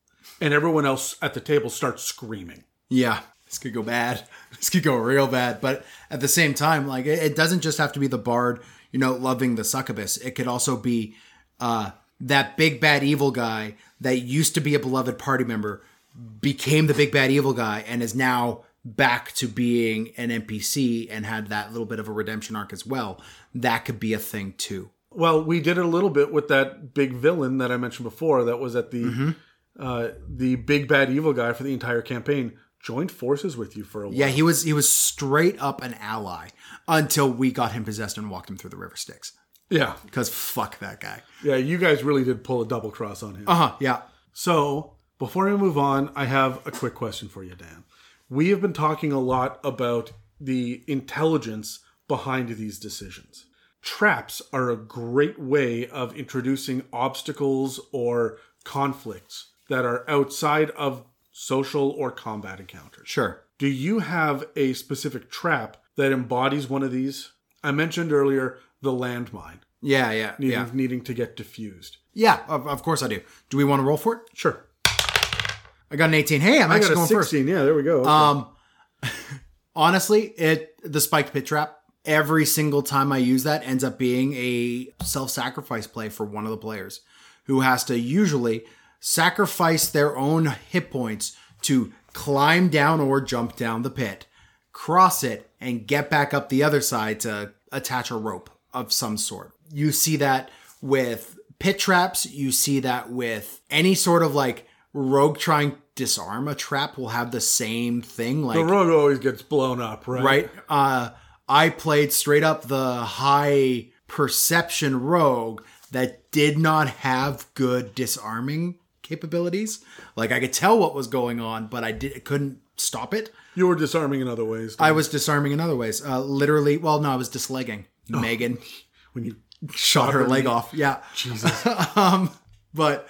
And everyone else at the table starts screaming. Yeah, this could go bad. This could go real bad. But at the same time, like it, it doesn't just have to be the bard, you know, loving the succubus. It could also be uh, that big bad evil guy that used to be a beloved party member, became the big bad evil guy, and is now back to being an NPC and had that little bit of a redemption arc as well. That could be a thing too. Well, we did it a little bit with that big villain that I mentioned before. That was at the uh, the big bad evil guy for the entire campaign. Joined forces with you for a while. Yeah, he was he was straight up an ally until we got him possessed and walked him through the river Styx. yeah, Because fuck that guy. yeah. You guys really did pull a double cross on him. Uh huh. Yeah. So, before we move on, I have a quick question for you, Dan. We have been talking a lot about the intelligence behind these decisions. Traps are a great way of introducing obstacles or conflicts that are outside of social or combat encounters. Sure. Do you have a specific trap that embodies one of these? I mentioned earlier the landmine Yeah, yeah, needing, yeah. needing to get diffused. Yeah, of, of course I do. Do we want to roll for it? Sure. I got an 18. Hey, I'm I actually got a going first. 16. Yeah, there we go. Okay. Um, honestly, it the spiked pit trap. Every single time I use that ends up being a self-sacrifice play for one of the players, who has to usually sacrifice their own hit points to climb down or jump down the pit, cross it, and get back up the other side to attach a rope of some sort. You see that with pit traps. You see that with any sort of like rogue trying to disarm a trap will have the same thing. Like the rogue always gets blown up, right? right? Uh, I played straight up the high perception rogue that did not have good disarming capabilities. Like I could tell what was going on, but I did couldn't stop it. You were disarming in other ways. I was disarming in other ways. Uh, literally, well, no, I was dislegging Megan. when you Shot her leg off. Yeah. Jesus. um, but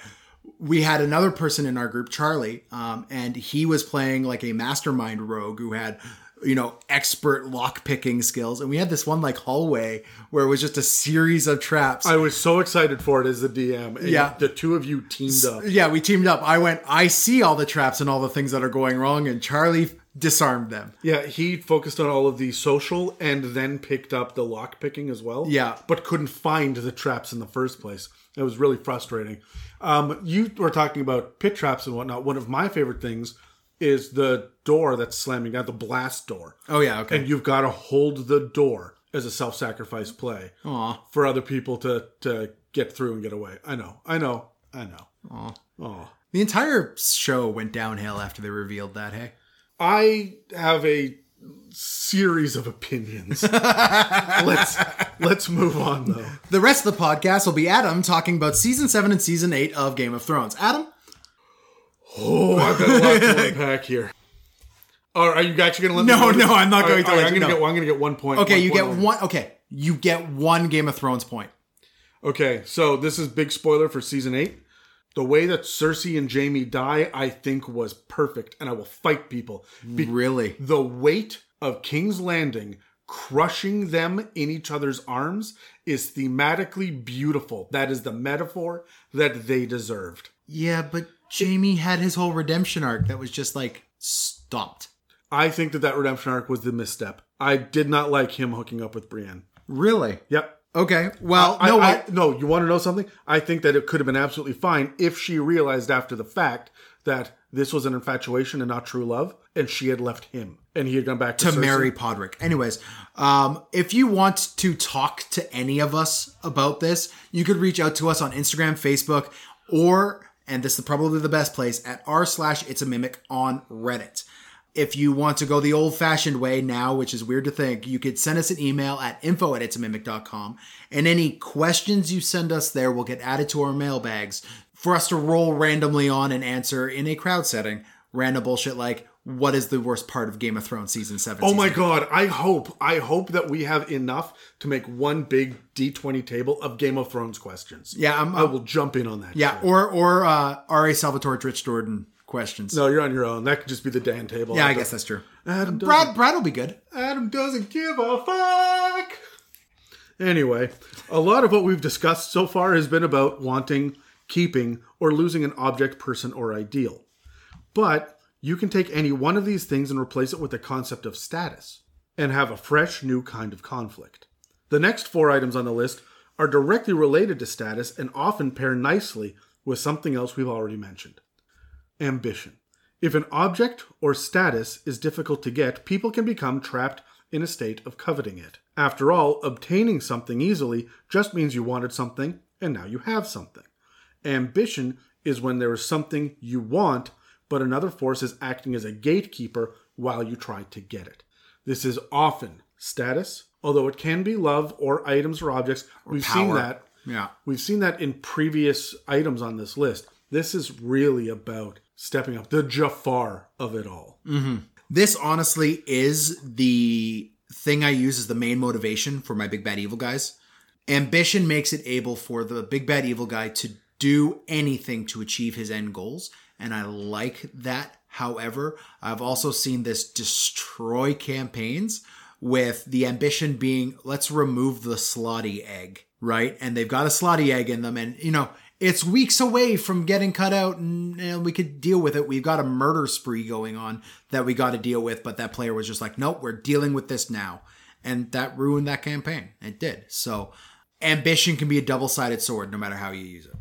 we had another person in our group, Charlie, um, and he was playing like a mastermind rogue who had, you know, expert lock picking skills. And we had this one like hallway where it was just a series of traps. I was so excited for it as the DM. and Yeah. The two of you teamed up. yeah, we teamed up. I went, I see all the traps and all the things that are going wrong, and Charlie disarmed them. Yeah, he focused on all of the social and then picked up the lock picking as well. Yeah. But couldn't find the traps in the first place. It was really frustrating. Um, you were talking about pit traps and whatnot. One of my favorite things is the door that's slamming down, the blast door. Oh yeah, okay. And you've got to hold the door as a self sacrifice play Aw. for other people to, to get through and get away. I know, I know, I know. Aw. Oh. The entire show went downhill after they revealed that. Hey. I have a series of opinions. let's let's move on though. The rest of the podcast will be Adam talking about season seven and season eight of Game of Thrones. Adam, Oh, I've got a lot to unpack here. Oh, are you actually going to let No, no, I'm not going to let I'm you gonna know. get. I'm going to get one point. okay, you point get one. Okay, you get one Game of Thrones point. Okay, so this is big spoiler for season eight. The way that Cersei and Jaime die, I think, was perfect, and I will fight people. Be- Really? the weight of King's Landing crushing them in each other's arms is thematically beautiful. That is the metaphor that they deserved. Yeah, but Jaime had his whole redemption arc that was just like stopped. I think that that redemption arc was the misstep. I did not like him hooking up with Brienne. Really? Yep. Okay. Well, I, no, I- what? no, you want to know something? I think that it could have been absolutely fine if she realized after the fact that this was an infatuation and not true love, and she had left him, and he had gone back to, to marry Podrick. Anyways, um, if you want to talk to any of us about this, you could reach out to us on Instagram, Facebook, or and this is probably the best place at r slash it's a mimic on Reddit. If you want to go the old fashioned way now, which is weird to think, you could send us an email at info at itsamimic.com. And any questions you send us there will get added to our mailbags for us to roll randomly on and answer in a crowd setting. Random bullshit like, what is the worst part of Game of Thrones season seven? Oh my season god, I hope, I hope that we have enough to make one big D20 table of Game of Thrones questions. Yeah, I'm, I will jump in on that. yeah, shit. or or uh, R.A. Salvatore Rich Jordan questions. No, you're on your own. That could just be the Dan table. yeah, I guess that's true. Adam Brad Brad will be good. Adam doesn't give a fuck. Anyway, a lot of what we've discussed so far has been about wanting, keeping, or losing an object, person, or ideal. But you can take any one of these things and replace it with the concept of status and have a fresh, new kind of conflict. The next four items on the list are directly related to status and often pair nicely with something else we've already mentioned ambition. If an object or status is difficult to get, people can become trapped in a state of coveting it. After all, obtaining something easily just means you wanted something and now you have something. Ambition is when there is something you want, but another force is acting as a gatekeeper while you try to get it. This is often status, although it can be love or items or objects. We've seen that. Yeah. We've seen that in previous items on this list. This is really about stepping up, the Jafar of it all. Mm-hmm. This honestly is the thing I use as the main motivation for my big bad evil guys. Ambition makes it able for the big bad evil guy to do anything to achieve his end goals, and I like that. However, I've also seen this destroy campaigns with the ambition being let's remove the slotty egg, right? And they've got a slotty egg in them, and you know, it's weeks away from getting cut out and, and we could deal with it. We've got a murder spree going on that we got to deal with, but that player was just like, nope, we're dealing with this now. And that ruined that campaign. It did. So ambition can be a double sided sword no matter how you use it.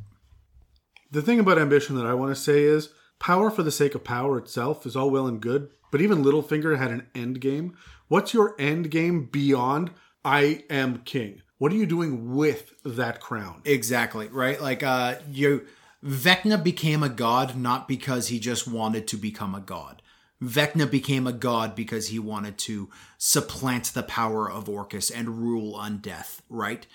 The thing about ambition that I want to say is power for the sake of power itself is all well and good, but even Littlefinger had an end game. What's your end game beyond I am king? What are you doing with that crown? Exactly, right? Like uh you Vecna became a god not because he just wanted to become a god. Vecna became a god because he wanted to supplant the power of Orcus and rule undeath, right?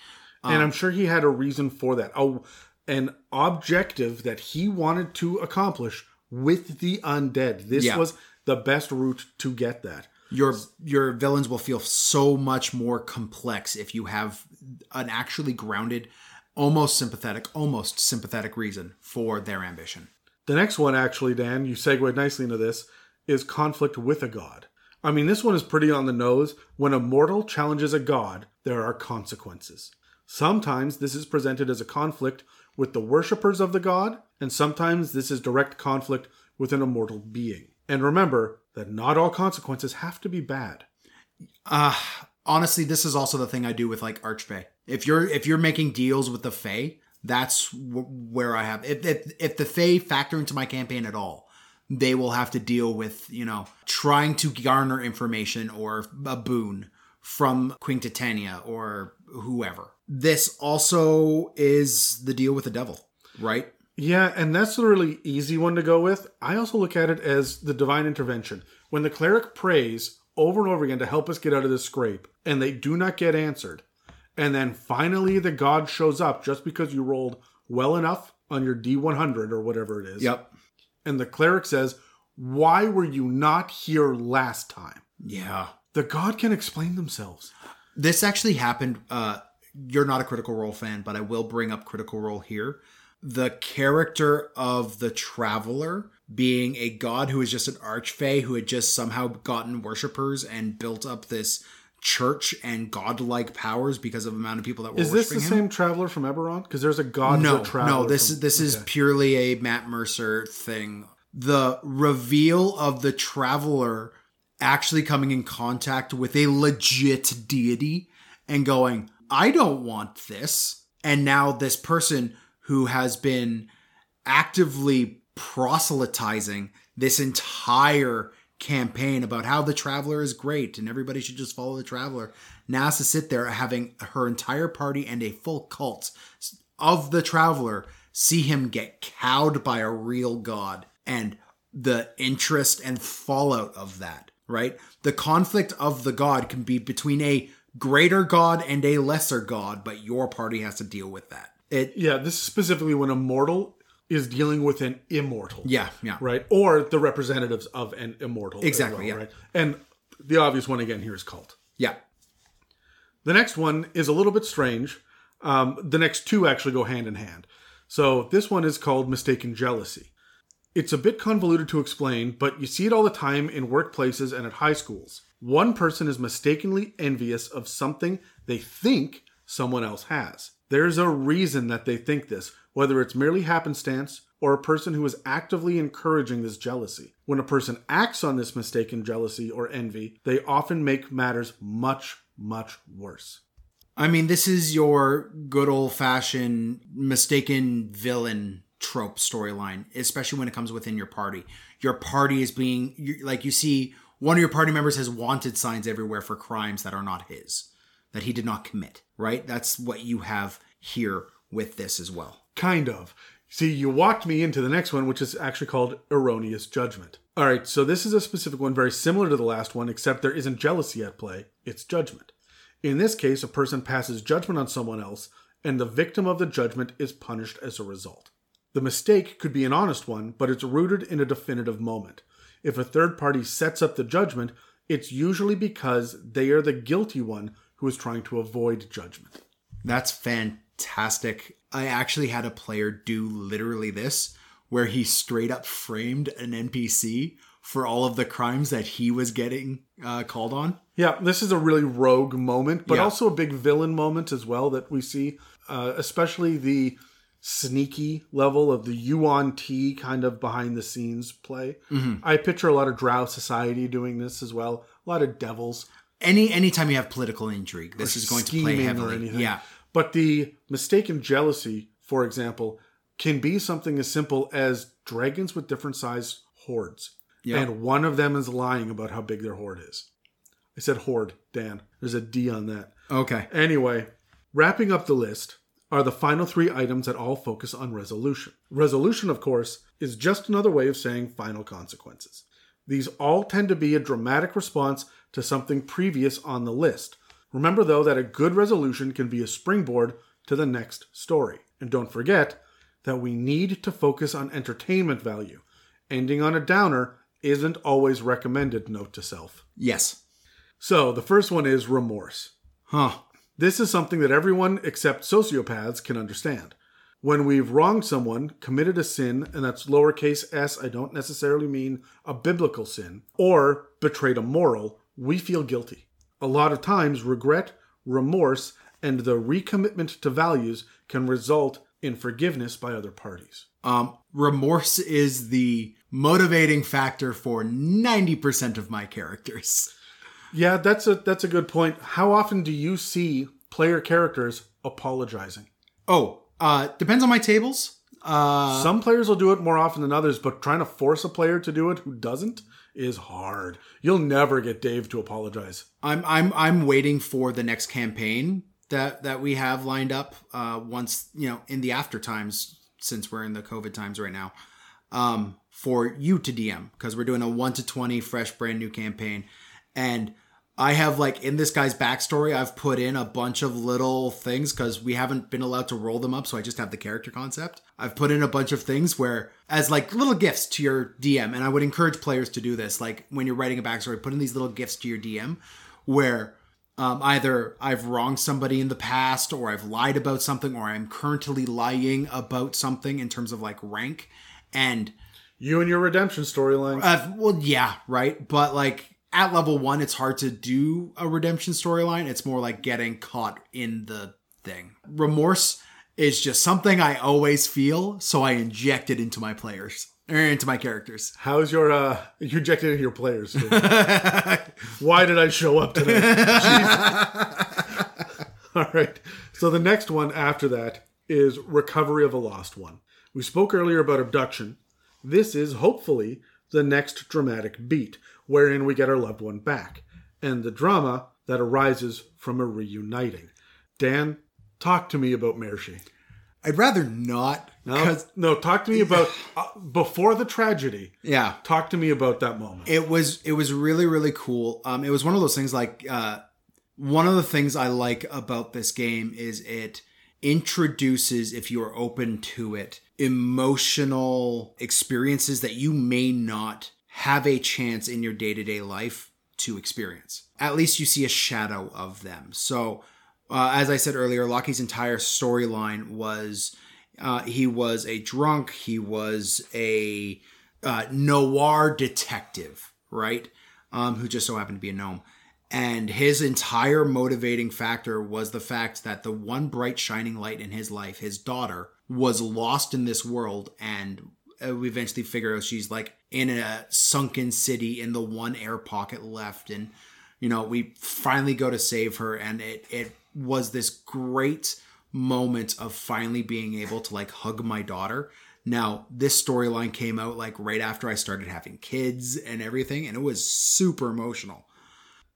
and I'm sure he had a reason for that. Oh, an objective that he wanted to accomplish with the undead. This Yeah. was the best route to get that. Your your villains will feel so much more complex if you have an actually grounded, almost sympathetic, almost sympathetic reason for their ambition. The next one, actually, Dan, you segued nicely into this, is conflict with a god. I mean, this one is pretty on the nose. When a mortal challenges a god, there are consequences. Sometimes this is presented as a conflict with the worshippers of the god, and sometimes this is direct conflict with an immortal being. And remember that not all consequences have to be bad. Uh honestly, this is also the thing I do with like Archfey. If you're if you're making deals with the Fae, that's w- where I have. If, if if the Fae factor into my campaign at all, they will have to deal with you know trying to garner information or a boon from Queen Titania or whoever. This also is the deal with the devil, right? Yeah, and that's a really easy one to go with. I also look at it as the divine intervention. When the cleric prays over and over again to help us get out of this scrape, and they do not get answered, and then finally the god shows up just because you rolled well enough on your D100 or whatever it is. Yep. And the cleric says, Why were you not here last time? Yeah. The god can explain themselves. This actually happened. Uh, you're not a Critical Role fan, but I will bring up Critical Role here. The character of the Traveler being a god who is just an archfey who had just somehow gotten worshippers and built up this church and godlike powers because of the amount of people that were Is this the him. same traveler from Eberron? Because there's a god No, traveler. no. This from- is this is purely a Matt Mercer thing. The reveal of the traveler actually coming in contact with a legit deity and going, "I don't want this," and now this person who has been actively proselytizing this entire campaign about how the traveler is great and everybody should just follow the traveler. To sit there having her entire party and a full cult of the traveler see him get cowed by a real god and the interest and fallout of that right? The conflict of the god can be between a greater god and a lesser god but your party has to deal with that. It Yeah, this is specifically when a mortal is dealing with an immortal. yeah yeah Right? Or the representatives of an immortal. Exactly, yeah. Right? And the obvious one again here is cult. yeah The next one is a little bit strange. Um, the next two actually go hand in hand. So this one is called mistaken jealousy. It's a bit convoluted to explain, but you see it all the time in workplaces and at high schools. One person is mistakenly envious of something they think someone else has. There's a reason that they think this, whether it's merely happenstance or a person who is actively encouraging this jealousy. When a person acts on this mistaken jealousy or envy, they often make matters much, much worse. I mean, this is your good old fashioned mistaken villain trope storyline, especially when it comes within your party. Your party is being, like, you see one of your party members has wanted signs everywhere for crimes that are not his, that he did not commit, right? That's what you have here with this as well. Kind of. See, you walked me into the next one, which is actually called erroneous judgment. All right, so this is a specific one very similar to the last one, except there isn't jealousy at play, it's judgment. In this case, a person passes judgment on someone else, and the victim of the judgment is punished as a result. The mistake could be an honest one, but it's rooted in a definitive moment. If a third party sets up the judgment, it's usually because they are the guilty one who is trying to avoid judgment. That's fantastic. I actually had a player do literally this, where he straight up framed an NPC for all of the crimes that he was getting uh, called on. Yeah, this is a really rogue moment, but Yeah. also a big villain moment as well that we see, uh, especially the sneaky level of the yuan-ti kind of behind the scenes play. Mm-hmm. I picture a lot of Drow society doing this as well. A lot of devils Any anytime you have political intrigue, this is going to play heavily. Yeah. But the mistaken jealousy, for example, can be something as simple as dragons with different size hordes. Yeah. And one of them is lying about how big their horde is. I said horde, Dan. There's a D on that. Okay. Anyway, wrapping up the list are the final three items that all focus on resolution. Resolution, of course, is just another way of saying final consequences. These all tend to be a dramatic response to something previous on the list. Remember, though, that a good resolution can be a springboard to the next story. And don't forget that we need to focus on entertainment value. Ending on a downer isn't always recommended, note to self. Yes. So, the first one is remorse. Huh. This is something that everyone except sociopaths can understand. When we've wronged someone, committed a sin, and that's lowercase s, I don't necessarily mean a biblical sin, or betrayed a moral, we feel guilty. A lot of times, regret, remorse, and the recommitment to values can result in forgiveness by other parties. Um, remorse is the motivating factor for 90% of my characters. Yeah, that's a that's a good point. How often do you see player characters apologizing? Oh, uh, depends on my tables. Uh, Some players will do it more often than others, but trying to force a player to do it who doesn't is hard. You'll never get Dave to apologize. I'm I'm I'm waiting for the next campaign that that we have lined up. Uh, once you know, in the after times, since we're in the COVID times right now, um, for you to DM because we're doing a one to twenty fresh, brand new campaign, and I have like in this guy's backstory, I've put in a bunch of little things because we haven't been allowed to roll them up, so I just have the character concept. I've put in a bunch of things where as like little gifts to your DM, and I would encourage players to do this. Like when you're writing a backstory, put in these little gifts to your DM where um, either I've wronged somebody in the past, or I've lied about something, or I'm currently lying about something in terms of like rank. And You and your redemption storyline. uh, well, yeah, right. But like at level one, it's hard to do a redemption storyline. It's more like getting caught in the thing. Remorse is just something I always feel, so I inject it into my players or into my characters. How's your uh you injected into your players? Why did I show up today? All right. So the next one after that is recovery of a lost one. We spoke earlier about abduction. This is hopefully the next dramatic beat, wherein we get our loved one back, and the drama that arises from a reuniting. Dan, talk to me about Mershi. I'd rather not. No, no, talk to me about uh, before the tragedy. yeah, Talk to me about that moment. it was it was really really cool. Um, it was one of those things like uh, one of the things I like about this game is it introduces, if you are open to it, emotional experiences that you may not have a chance in your day to day life to experience. At least you see a shadow of them. So, uh, as I said earlier, Lockie's entire storyline was uh, he was a drunk, he was a uh, noir detective, right? Um, who just so happened to be a gnome. And his entire motivating factor was the fact that the one bright shining light in his life, his daughter, was lost in this world. And Uh, we eventually figure out she's like in a sunken city in the one air pocket left. And, you know, we finally go to save her. And it, it was this great moment of finally being able to like hug my daughter. Now, this storyline came out like right after I started having kids and everything, and it was super emotional.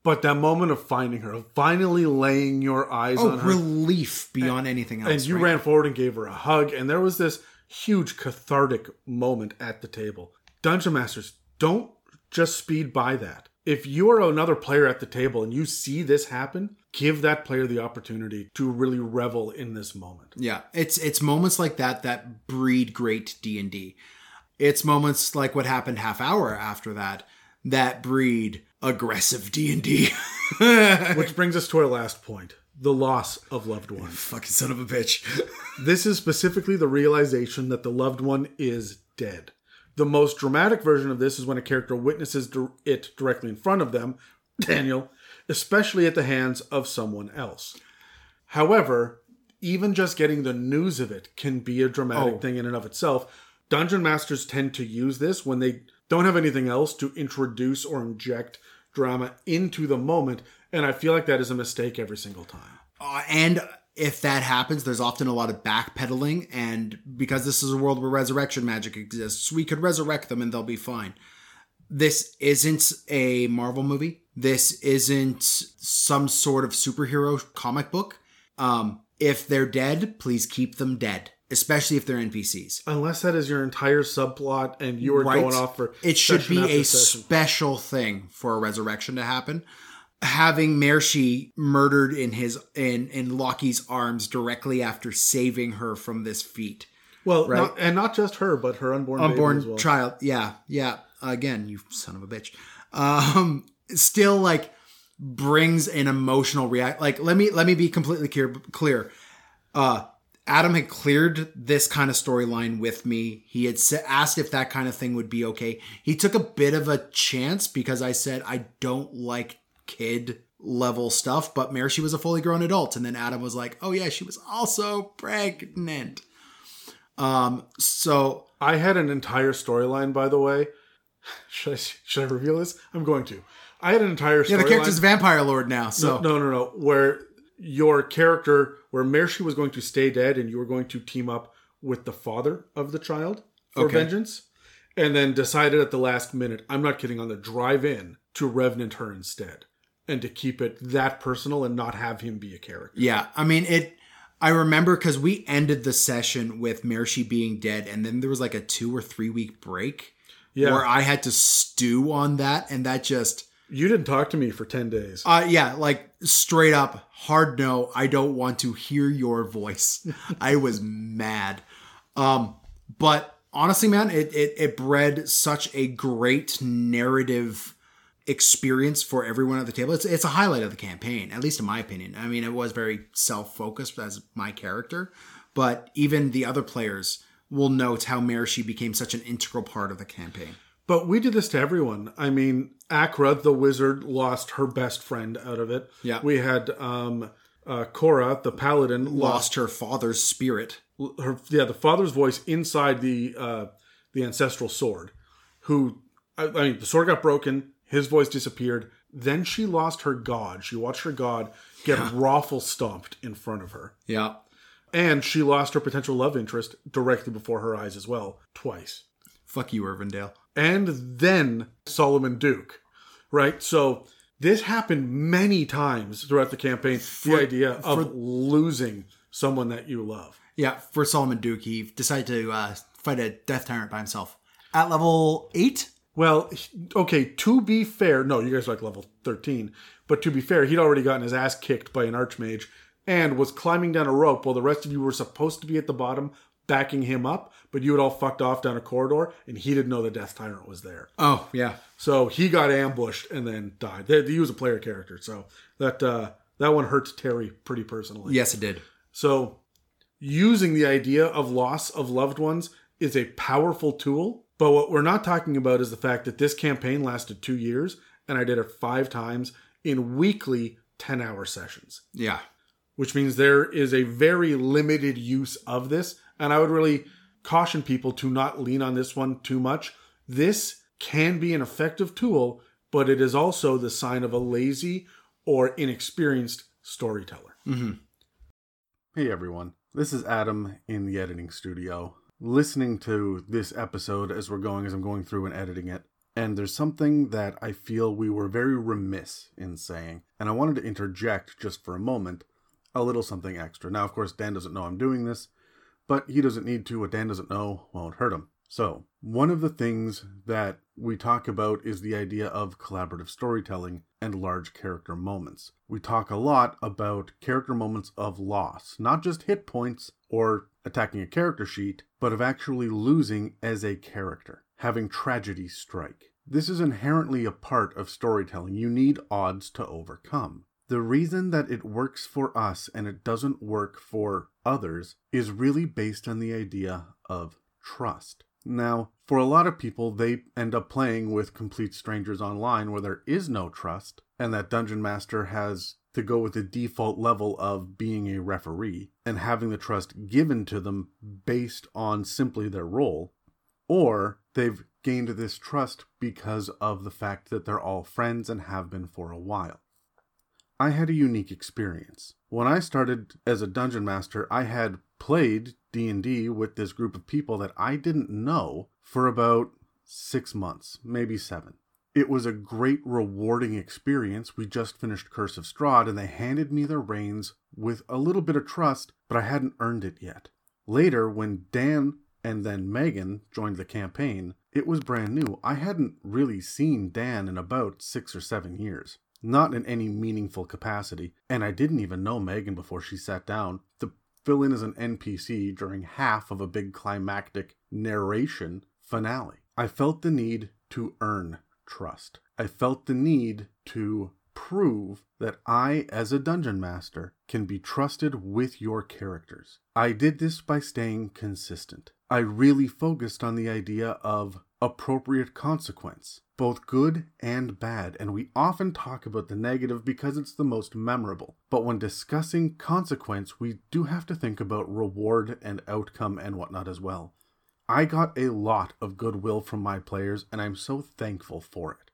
But that moment of finding her, of finally laying your eyes Oh, on her, relief beyond anything else. and you right? ran forward and gave her a hug, and there was this huge cathartic moment at the table. Dungeon Masters, don't just speed by that. If you are another player at the table and you see this happen, give that player the opportunity to really revel in this moment. Yeah, it's it's moments like that that breed great D and D. It's moments like what happened half hour after that that breed aggressive D and D. Which brings us to our last point the loss of loved ones. Fucking son of a bitch. This is specifically the realization that the loved one is dead. The most dramatic version of this is when a character witnesses it directly in front of them, Daniel, especially at the hands of someone else. However, even just getting the news of it can be a dramatic Oh. thing in and of itself. Dungeon masters tend to use this when they don't have anything else to introduce or inject drama into the moment, and I feel like that is a mistake every single time. Uh, and if that happens, there's often a lot of backpedaling. And because this is a world where resurrection magic exists, we could resurrect them and they'll be fine. This isn't a Marvel movie. This isn't some sort of superhero comic book. Um, if they're dead, please keep them dead, especially if they're NPCs. Unless that is your entire subplot and you are Right? going off for it should be a session. special thing for a resurrection to happen. Having Mershi murdered in his in in Loki's arms directly after saving her from this feat. well, right. not, and not just her, but her unborn baby Unborn as well. child. Yeah, yeah. Again, you son of a bitch. Um still like brings an emotional react like let me let me be completely clear clear. Uh Adam had cleared this kind of storyline with me. He had asked if that kind of thing would be okay. He took a bit of a chance because I said I don't like kid level stuff, but Mershi was a fully grown adult, and then Adam was like, "Oh yeah, she was also pregnant." Um, so I had an entire storyline, by the way. Should I should I reveal this? I'm going to. I had an entire storyline. yeah, the character's a vampire lord now. So no, no, no. Where your character, where Mershi was going to stay dead, and you were going to team up with the father of the child for Okay. vengeance, and then decided at the last minute, I'm not kidding, on the drive in to revenant her instead, and to keep it that personal and not have him be a character. Yeah, I mean it. I remember because we ended the session with Mershi being dead, and then there was like a two or three week break Yeah, where I had to stew on that, and that just, you didn't talk to me for ten days. uh, yeah, like straight up hard no. I don't want to hear your voice. I was mad, um, but honestly, man, it it it bred such a great narrative experience for everyone at the table. It's it's a highlight of the campaign, at least in my opinion. I mean, it was very self focused as my character, but even the other players will note how Marashi became such an integral part of the campaign. But we did this to everyone. I mean, Akra, the wizard, lost her best friend out of it. Yeah. We had um, uh, Cora, the paladin, lost Lost her father's spirit. her yeah the father's voice inside the uh the ancestral sword who I, I mean the sword got broken his voice disappeared then she lost her god she watched her god get raffle stomped in front of her Yeah. and she lost her potential love interest directly before her eyes as well twice Fuck you, Irvindale. and then Solomon Duke, right? So this happened many times throughout the campaign. the idea of losing someone that you love. Yeah, for Solomon Duke, he decided to uh, fight a Death Tyrant by himself. At level 8? Well, okay, to be fair, no, you guys are like level 13, but to be fair, he'd already gotten his ass kicked by an archmage and was climbing down a rope while the rest of you were supposed to be at the bottom backing him up, but you had all fucked off down a corridor and he didn't know the Death Tyrant was there. Oh, yeah. So he got ambushed and then died. He was a player character, so that uh, that one hurt Terry pretty personally. Yes, it did. So using the idea of loss of loved ones is a powerful tool, but what we're not talking about is the fact that this campaign lasted two years and I did it five times in weekly 10 hour sessions, Yeah. which means there is a very limited use of this. And I would really caution people to not lean on this one too much. This can be an effective tool, but it is also the sign of a lazy or inexperienced storyteller. Mm-hmm. Hey everyone, this is Adam in the editing studio, listening to this episode as we're going, as I'm going through and editing it. And there's something that I feel we were very remiss in saying, and I wanted to interject just for a moment a little something extra. Now, of course, Dan doesn't know I'm doing this, but he doesn't need to. What Dan doesn't know won't hurt him. So, one of the things that we talk about is the idea of collaborative storytelling and large character moments. We talk a lot about character moments of loss, not just hit points or attacking a character sheet, but of actually losing as a character, having tragedy strike. This is inherently a part of storytelling. You need odds to overcome. The reason that it works for us and it doesn't work for others is really based on the idea of trust. Now, for a lot of people, they end up playing with complete strangers online where there is no trust, and that Dungeon Master has to go with the default level of being a referee and having the trust given to them based on simply their role. Or they've gained this trust because of the fact that they're all friends and have been for a while. I had a unique experience. When I started as a dungeon master, I had played D&D with this group of people that I didn't know for about 6 months, maybe 7. It was a great rewarding experience. We just finished Curse of Strahd and they handed me the reins with a little bit of trust, but I hadn't earned it yet. Later, when Dan and then Megan joined the campaign, it was brand new. I hadn't really seen Dan in about 6 or 7 years not in any meaningful capacity, and I didn't even know Megan before she sat down to fill in as an NPC during half of a big climactic narration finale. I felt the need to earn trust. I felt the need to prove that I, as a dungeon master, can be trusted with your characters. I did this by staying consistent. I really focused on the idea of appropriate consequence, both good and bad, and we often talk about the negative because it's the most memorable. But when discussing consequence, we do have to think about reward and outcome and whatnot as well. I got a lot of goodwill from my players, and I'm so thankful for it.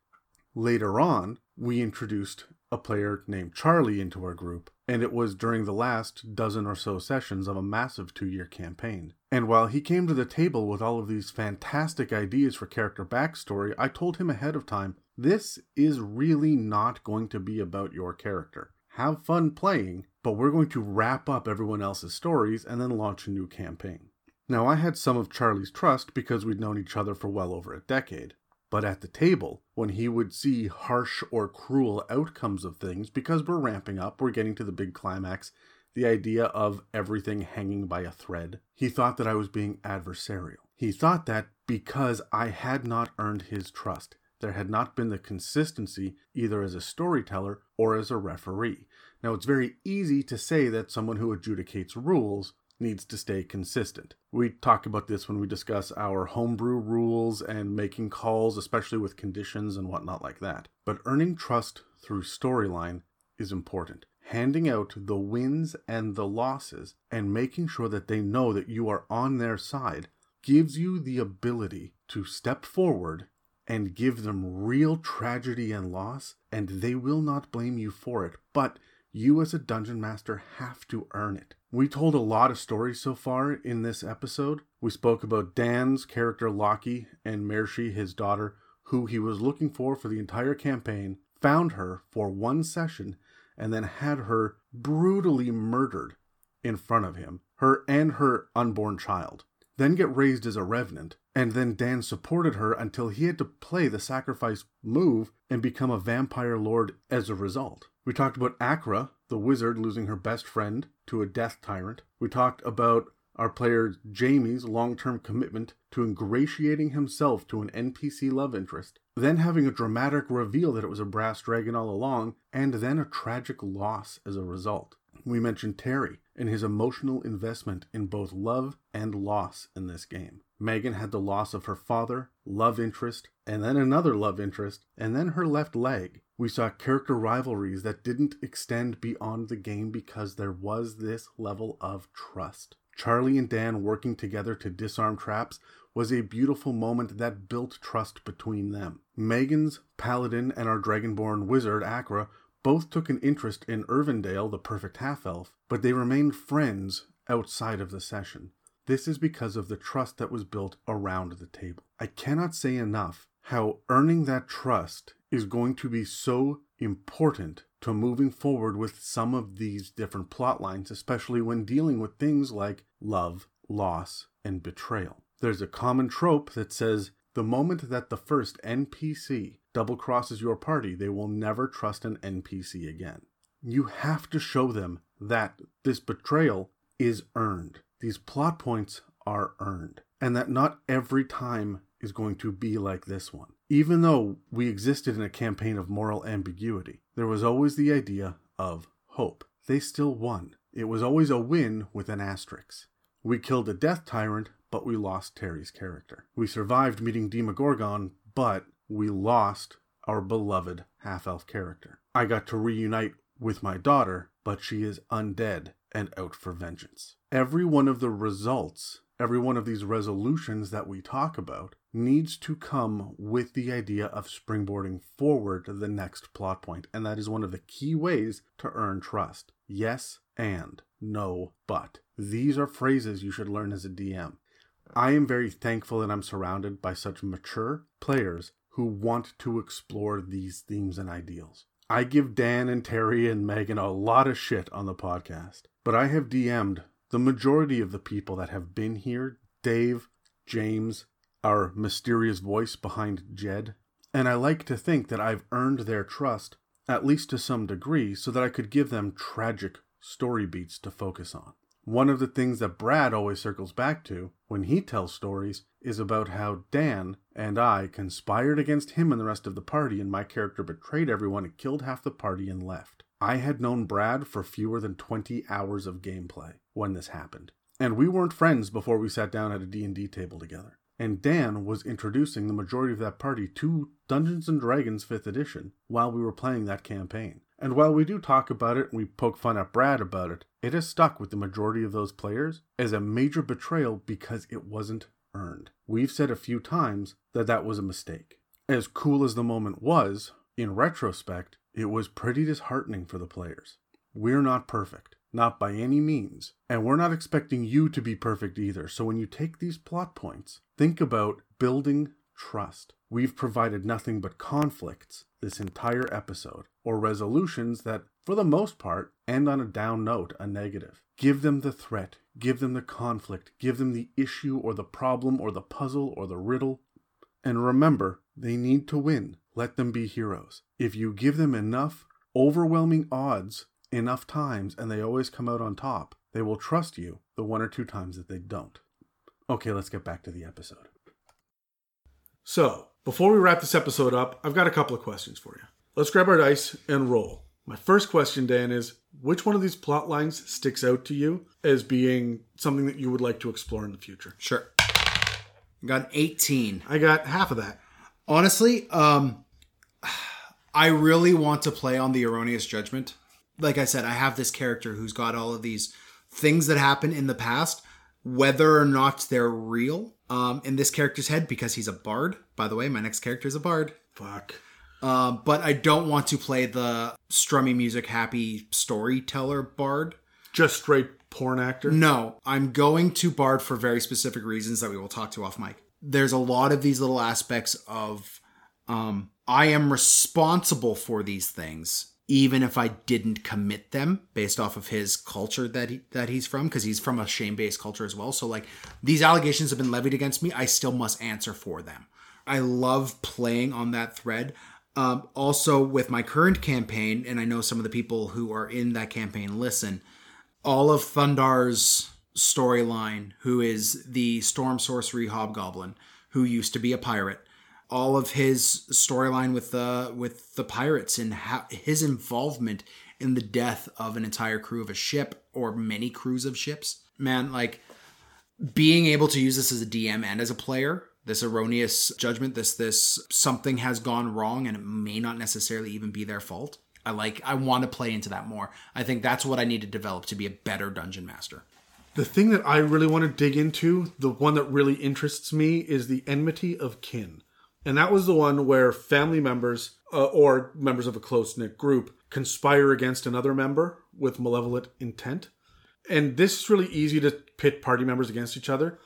Later on, we introduced a player named Charlie into our group, and it was during the last dozen or so sessions of a massive two year campaign. And while he came to the table with all of these fantastic ideas for character backstory, I told him ahead of time this is really not going to be about your character. Have fun playing, but we're going to wrap up everyone else's stories and then launch a new campaign. Now, I had some of Charlie's trust because we'd known each other for well over a decade. But at the table, when he would see harsh or cruel outcomes of things, because we're ramping up, we're getting to the big climax, the idea of everything hanging by a thread, he thought that I was being adversarial. He thought that because I had not earned his trust, there had not been the consistency either as a storyteller or as a referee. Now, it's very easy to say that someone who adjudicates rules needs to stay consistent. We talk about this when we discuss our homebrew rules and making calls, especially with conditions and whatnot like that. But earning trust through storyline is important. Handing out the wins and the losses and making sure that they know that you are on their side gives you the ability to step forward and give them real tragedy and loss, and they will not blame you for it. But you, as a dungeon master, have to earn it. We told a lot of stories so far in this episode. We spoke about Dan's character Lockie and Mershi, his daughter, who he was looking for for the entire campaign, found her for one session, and then had her brutally murdered in front of him, her and her unborn child. Then get raised as a revenant, and then Dan supported her until he had to play the sacrifice move and become a vampire lord as a result. We talked about Akra, the wizard, losing her best friend to a death tyrant. We talked about our player Jaime's long term commitment to ingratiating himself to an NPC love interest, then having a dramatic reveal that it was a brass dragon all along, and then a tragic loss as a result. We mentioned Terry and his emotional investment in both love and loss in this game. Megan had the loss of her father, love interest, and then another love interest, and then her left leg. We saw character rivalries that didn't extend beyond the game because there was this level of trust. Charlie and Dan working together to disarm traps was a beautiful moment that built trust between them. Megan's paladin and our dragonborn wizard, Akra, both took an interest in Irvindale, the perfect half elf, but they remained friends outside of the session. This is because of the trust that was built around the table. I cannot say enough how earning that trust is going to be so important to moving forward with some of these different plot lines, especially when dealing with things like love, loss, and betrayal. There's a common trope that says the moment that the first NPC double crosses your party, they will never trust an NPC again. You have to show them that this betrayal is earned. These plot points are earned, and that not every time is going to be like this one. Even though we existed in a campaign of moral ambiguity, there was always the idea of hope. They still won. It was always a win with an asterisk. We killed a death tyrant, but we lost Terry's character. We survived meeting Demogorgon, but we lost our beloved half elf character. I got to reunite with my daughter, but she is undead and out for vengeance. Every one of the results, every one of these resolutions that we talk about, needs to come with the idea of springboarding forward to the next plot point, and that is one of the key ways to earn trust. Yes and no but. These are phrases you should learn as a DM. I am very thankful that I'm surrounded by such mature players who want to explore these themes and ideals. I give Dan and Terry and Megan a lot of shit on the podcast, but I have DM'd the majority of the people that have been here Dave, James, our mysterious voice behind Jed, and I like to think that I've earned their trust, at least to some degree, so that I could give them tragic story beats to focus on. One of the things that Brad always circles back to when he tells stories is about how Dan and I conspired against him and the rest of the party, and my character betrayed everyone and killed half the party and left. I had known Brad for fewer than 20 hours of gameplay when this happened, and we weren't friends before we sat down at a D&D table together and Dan was introducing the majority of that party to Dungeons and Dragons 5th edition while we were playing that campaign. And while we do talk about it and we poke fun at Brad about it, it has stuck with the majority of those players as a major betrayal because it wasn't earned. We've said a few times that that was a mistake. As cool as the moment was, in retrospect, it was pretty disheartening for the players. We're not perfect. Not by any means. And we're not expecting you to be perfect either. So when you take these plot points, think about building trust. We've provided nothing but conflicts this entire episode, or resolutions that, for the most part, end on a down note, a negative. Give them the threat, give them the conflict, give them the issue or the problem or the puzzle or the riddle. And remember, they need to win. Let them be heroes. If you give them enough overwhelming odds enough times and they always come out on top, they will trust you the one or two times that they don't. Okay, let's get back to the episode. So, before we wrap this episode up, I've got a couple of questions for you. Let's grab our dice and roll. My first question, Dan, is which one of these plot lines sticks out to you as being something that you would like to explore in the future? Sure. I Got an 18. I got half of that. Honestly, um I really want to play on the erroneous judgment. Like I said, I have this character who's got all of these things that happen in the past, whether or not they're real, um, in this character's head because he's a bard. By the way, my next character is a bard. Fuck. Um, but I don't want to play the strummy music, happy storyteller bard. Just straight porn actor? No, I'm going to Bard for very specific reasons that we will talk to off mic. There's a lot of these little aspects of um, I am responsible for these things, even if I didn't commit them based off of his culture that he, that he's from, because he's from a shame based culture as well. So like these allegations have been levied against me, I still must answer for them. I love playing on that thread. Um, also, with my current campaign, and I know some of the people who are in that campaign listen all of Thundar's storyline, who is the Storm Sorcery Hobgoblin, who used to be a pirate. All of his storyline with the with the pirates and how, his involvement in the death of an entire crew of a ship or many crews of ships. Man, like being able to use this as a DM and as a player, this erroneous judgment, this this something has gone wrong and it may not necessarily even be their fault. I like I want to play into that more. I think that's what I need to develop to be a better dungeon master. The thing that I really want to dig into, the one that really interests me, is the enmity of kin. And that was the one where family members uh, or members of a close knit group conspire against another member with malevolent intent. And this is really easy to pit party members against each other.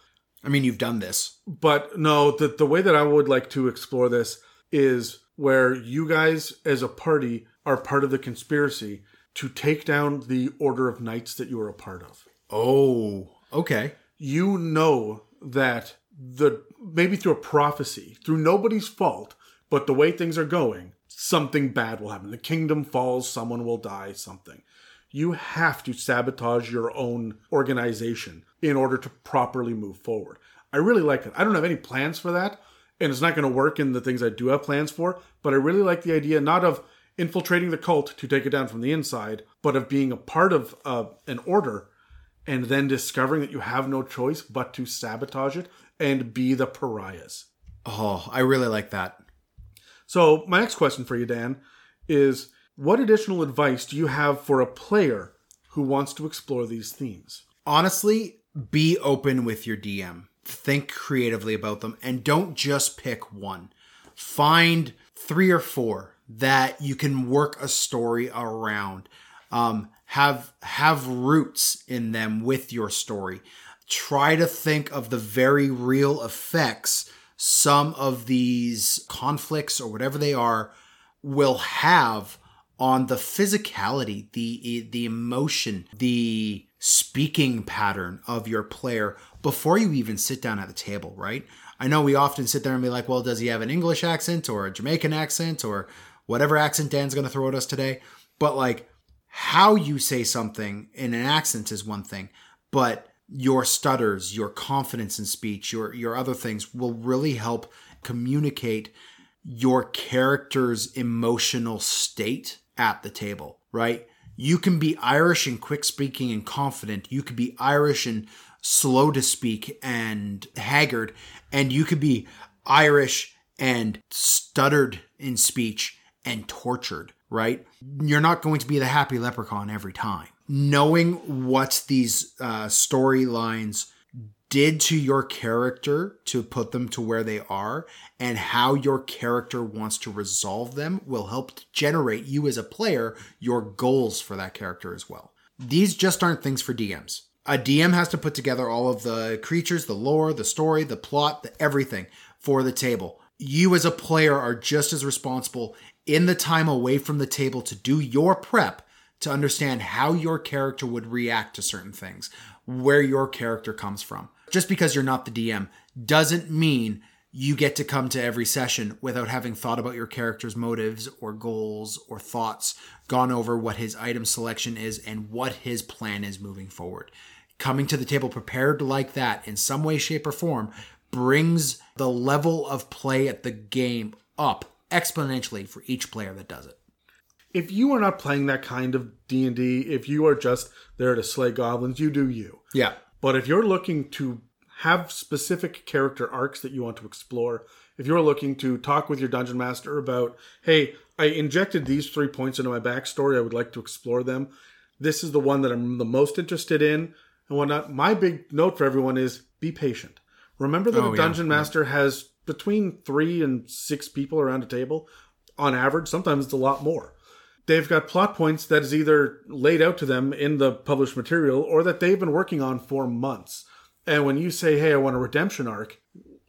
I mean, you've done this. But no, the, the way that I would like to explore this is where you guys, as a party, are part of the conspiracy to take down the Order of Knights that you are a part of. Oh, okay. You know that the maybe through a prophecy, through nobody's fault, but the way things are going, something bad will happen. The kingdom falls, someone will die, something. You have to sabotage your own organization in order to properly move forward. I really like it. I don't have any plans for that, and it's not going to work in the things I do have plans for, but I really like the idea not of infiltrating the cult to take it down from the inside, but of being a part of uh, an order and then discovering that you have no choice but to sabotage it and be the pariahs. Oh, I really like that. So, my next question for you, Dan, is what additional advice do you have for a player who wants to explore these themes? Honestly, be open with your DM. Think creatively about them and don't just pick one. Find three or four that you can work a story around. Um, have have roots in them with your story. Try to think of the very real effects some of these conflicts or whatever they are will have on the physicality, the the emotion, the speaking pattern of your player before you even sit down at the table, right? I know we often sit there and be like, well, does he have an English accent or a Jamaican accent or whatever accent Dan's going to throw at us today? But like how you say something in an accent is one thing, but your stutters, your confidence in speech, your your other things will really help communicate your character's emotional state at the table, right? You can be Irish and quick speaking and confident. You could be Irish and slow to speak and haggard. And you could be Irish and stuttered in speech and tortured, right? You're not going to be the happy leprechaun every time. Knowing what these uh, storylines did to your character to put them to where they are and how your character wants to resolve them will help generate you as a player your goals for that character as well. These just aren't things for DMs. A DM has to put together all of the creatures, the lore, the story, the plot, the everything for the table. You as a player are just as responsible in the time away from the table to do your prep to understand how your character would react to certain things, where your character comes from just because you're not the DM doesn't mean you get to come to every session without having thought about your character's motives or goals or thoughts, gone over what his item selection is and what his plan is moving forward. Coming to the table prepared like that in some way, shape, or form brings the level of play at the game up exponentially for each player that does it. If you are not playing that kind of D&D, if you are just there to slay goblins, you do you. Yeah. But if you're looking to have specific character arcs that you want to explore, if you're looking to talk with your dungeon master about, hey, I injected these three points into my backstory, I would like to explore them. This is the one that I'm the most interested in and whatnot. My big note for everyone is be patient. Remember that Oh, a yeah. dungeon master has between three and six people around a table on average. Sometimes it's a lot more. They've got plot points that is either laid out to them in the published material or that they've been working on for months. And when you say, hey, I want a redemption arc,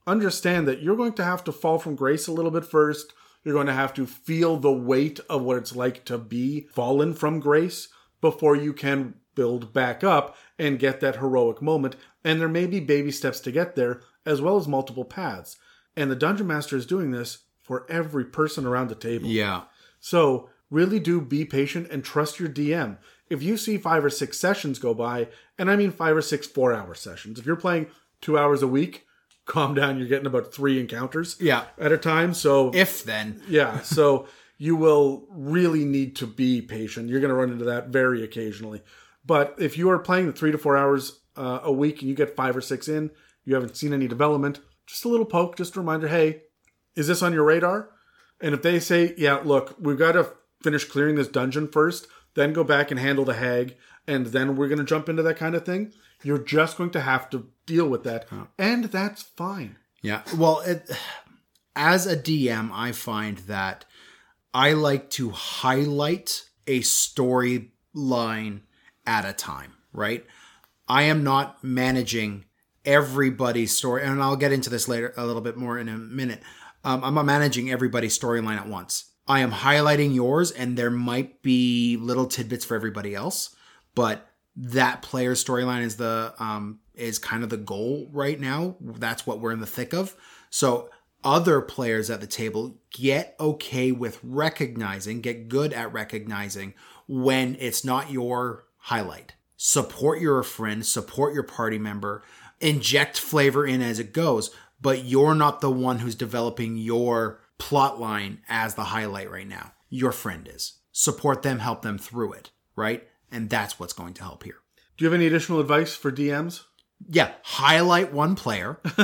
understand that you're going to have to fall from grace a little bit first. You're going to have to feel the weight of what it's like to be fallen from grace before you can build back up and get that heroic moment. And there may be baby steps to get there, as well as multiple paths. And the Dungeon Master is doing this for every person around the table. Yeah. So really do be patient and trust your DM. If you see five or six sessions go by, and I mean five or six four hour sessions, if you're playing two hours a week, calm down. You're getting about three encounters Yeah. at a time. So If then. yeah, so you will really need to be patient. You're going to run into that very occasionally. But if you are playing the three to four hours uh, a week and you get five or six in, you haven't seen any development, just a little poke, just a reminder hey, is this on your radar? And if they say, yeah, look, we've got to finish clearing this dungeon first, then go back and handle the hag, and then we're going to jump into that kind of thing, you're just going to have to deal with that. And that's fine. Yeah. Well, it, as a DM, I find that I like to highlight a storyline at a time, right? I am not managing everybody's story, and I'll get into this later a little bit more in a minute. Um, I'm not managing everybody's storyline at once. I am highlighting yours, and there might be little tidbits for everybody else, but that player's storyline is the um, is kind of the goal right now. That's what we're in the thick of. So other players at the table get okay with recognizing, get good at recognizing when it's not your highlight. Support your friend, support your party member, inject flavor in as it goes, but you're not the one who's developing your plot line as the highlight right now. Your friend is. Support them, help them through it, right? And that's what's going to help here. Do you have any additional advice for DMs? Yeah, highlight one player,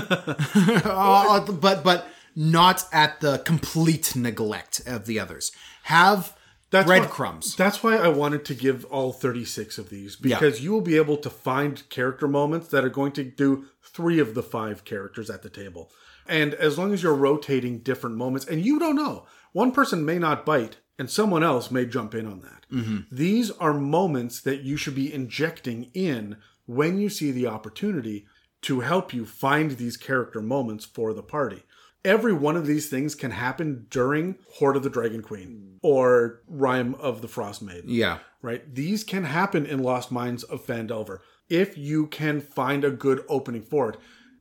Uh, but but not at the complete neglect of the others. Have That's why- breadcrumbs. that's why I wanted to give all 36 of these because you will be able to find character moments that are going to do three of the five characters at the table. And as long as you're rotating different moments, and you don't know, one person may not bite and someone else may jump in on that. Mm-hmm. These are moments that you should be injecting in when you see the opportunity to help you find these character moments for the party. Every one of these things can happen during Hoard of the Dragon Queen or Rime of the Frostmaiden yeah, right? These can happen in Lost Mines of Phandelver if you can find a good opening for it.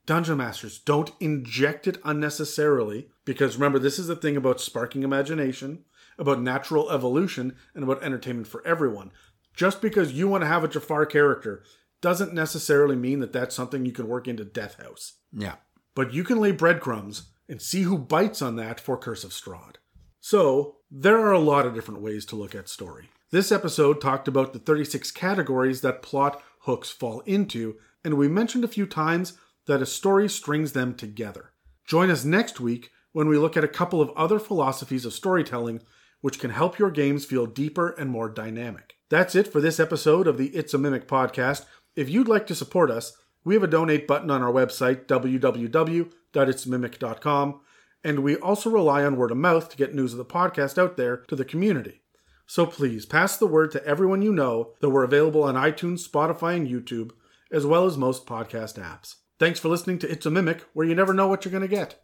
Dungeon Masters, don't inject it unnecessarily because remember, this is the thing about sparking imagination, about natural evolution, and about entertainment for everyone. Just because you want to have a Jafar character doesn't necessarily mean that that's something you can work into Death House. yeah, But you can lay breadcrumbs and see who bites on that for Curse of Strahd. So, there are a lot of different ways to look at story. This episode talked about the 36 categories that plot hooks fall into, and we mentioned a few times that a story strings them together. Join us next week when we look at a couple of other philosophies of storytelling which can help your games feel deeper and more dynamic. That's it for this episode of the It's a Mimic podcast. If you'd like to support us, we have a donate button on our website, www.itsamimic.com, and we also rely on word of mouth to get news of the podcast out there to the community. So please pass the word to everyone you know that we're available on iTunes, Spotify, and YouTube, as well as most podcast apps. Thanks for listening to It's a Mimic, where you never know what you're going to get.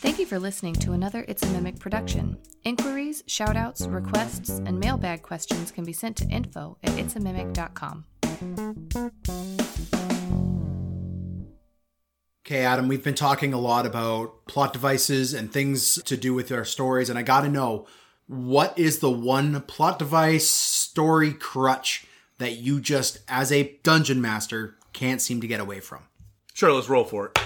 Thank you for listening to another It's a Mimic production. Inquiries, shoutouts, requests, and mailbag questions can be sent to info at itsamimic.com. Okay, Adam, we've been talking a lot about plot devices and things to do with our stories, and I gotta know what is the one plot device story crutch that you just, as a dungeon master, can't seem to get away from? Sure, let's roll for it.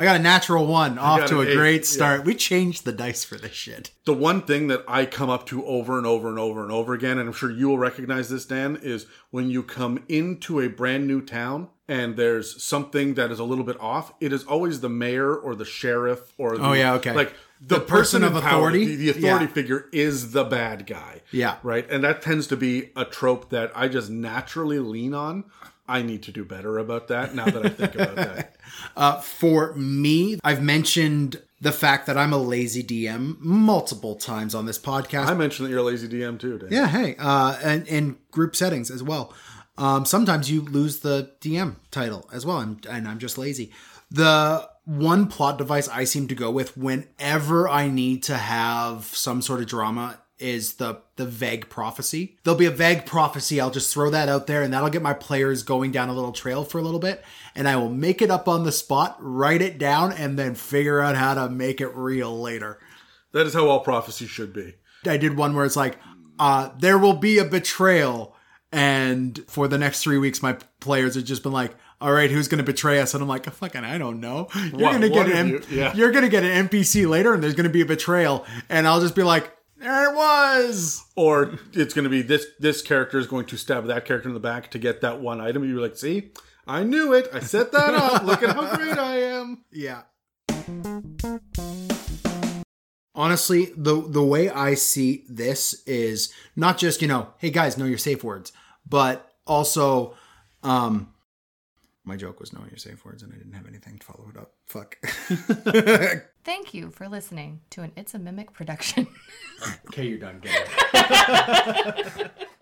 I got a natural one off to a eight, great yeah. start. We changed the dice for this shit. The one thing that I come up to over and over and over and over again, and I'm sure you will recognize this, Dan, is when you come into a brand new town and there's something that is a little bit off, it is always the mayor or the sheriff or oh, the, Oh, yeah, okay. like the, The person person of in power, authority? the, the authority Yeah. figure is the bad guy. Yeah. right, and that tends to be a trope that I just naturally lean on. I need to do better about that now that I think about that. Uh, for me, I've mentioned the fact that I'm a lazy DM multiple times on this podcast. I mentioned that you're a lazy DM too, Dan. Yeah, hey, uh, and in group settings as well. Um, sometimes you lose the DM title as well, and, and I'm just lazy. The one plot device I seem to go with whenever I need to have some sort of drama is the the vague prophecy. There'll be a vague prophecy. I'll just throw that out there, and that'll get my players going down a little trail for a little bit, and I will make it up on the spot, write it down, and then figure out how to make it real later. That is how all prophecy should be. I did one where it's like, uh, there will be a betrayal. And for the next three weeks, my players have just been like, all right, who's going to betray us? And I'm like, fucking, I don't know. You're going to get an, you, yeah. you're going to get an NPC later and there's going to be a betrayal. And I'll just be like, there it was. or it's going to be this this character is going to stab that character in the back to get that one item you're like see i knew it i set that up look at how great i am Yeah. Honestly, the the way I see this is not just, you know, hey guys, know your safe words, but also um my joke was knowing your safe words and I didn't have anything to follow it up. Fuck. Thank you for listening to an It's a Mimic production. okay, you're done. Get it.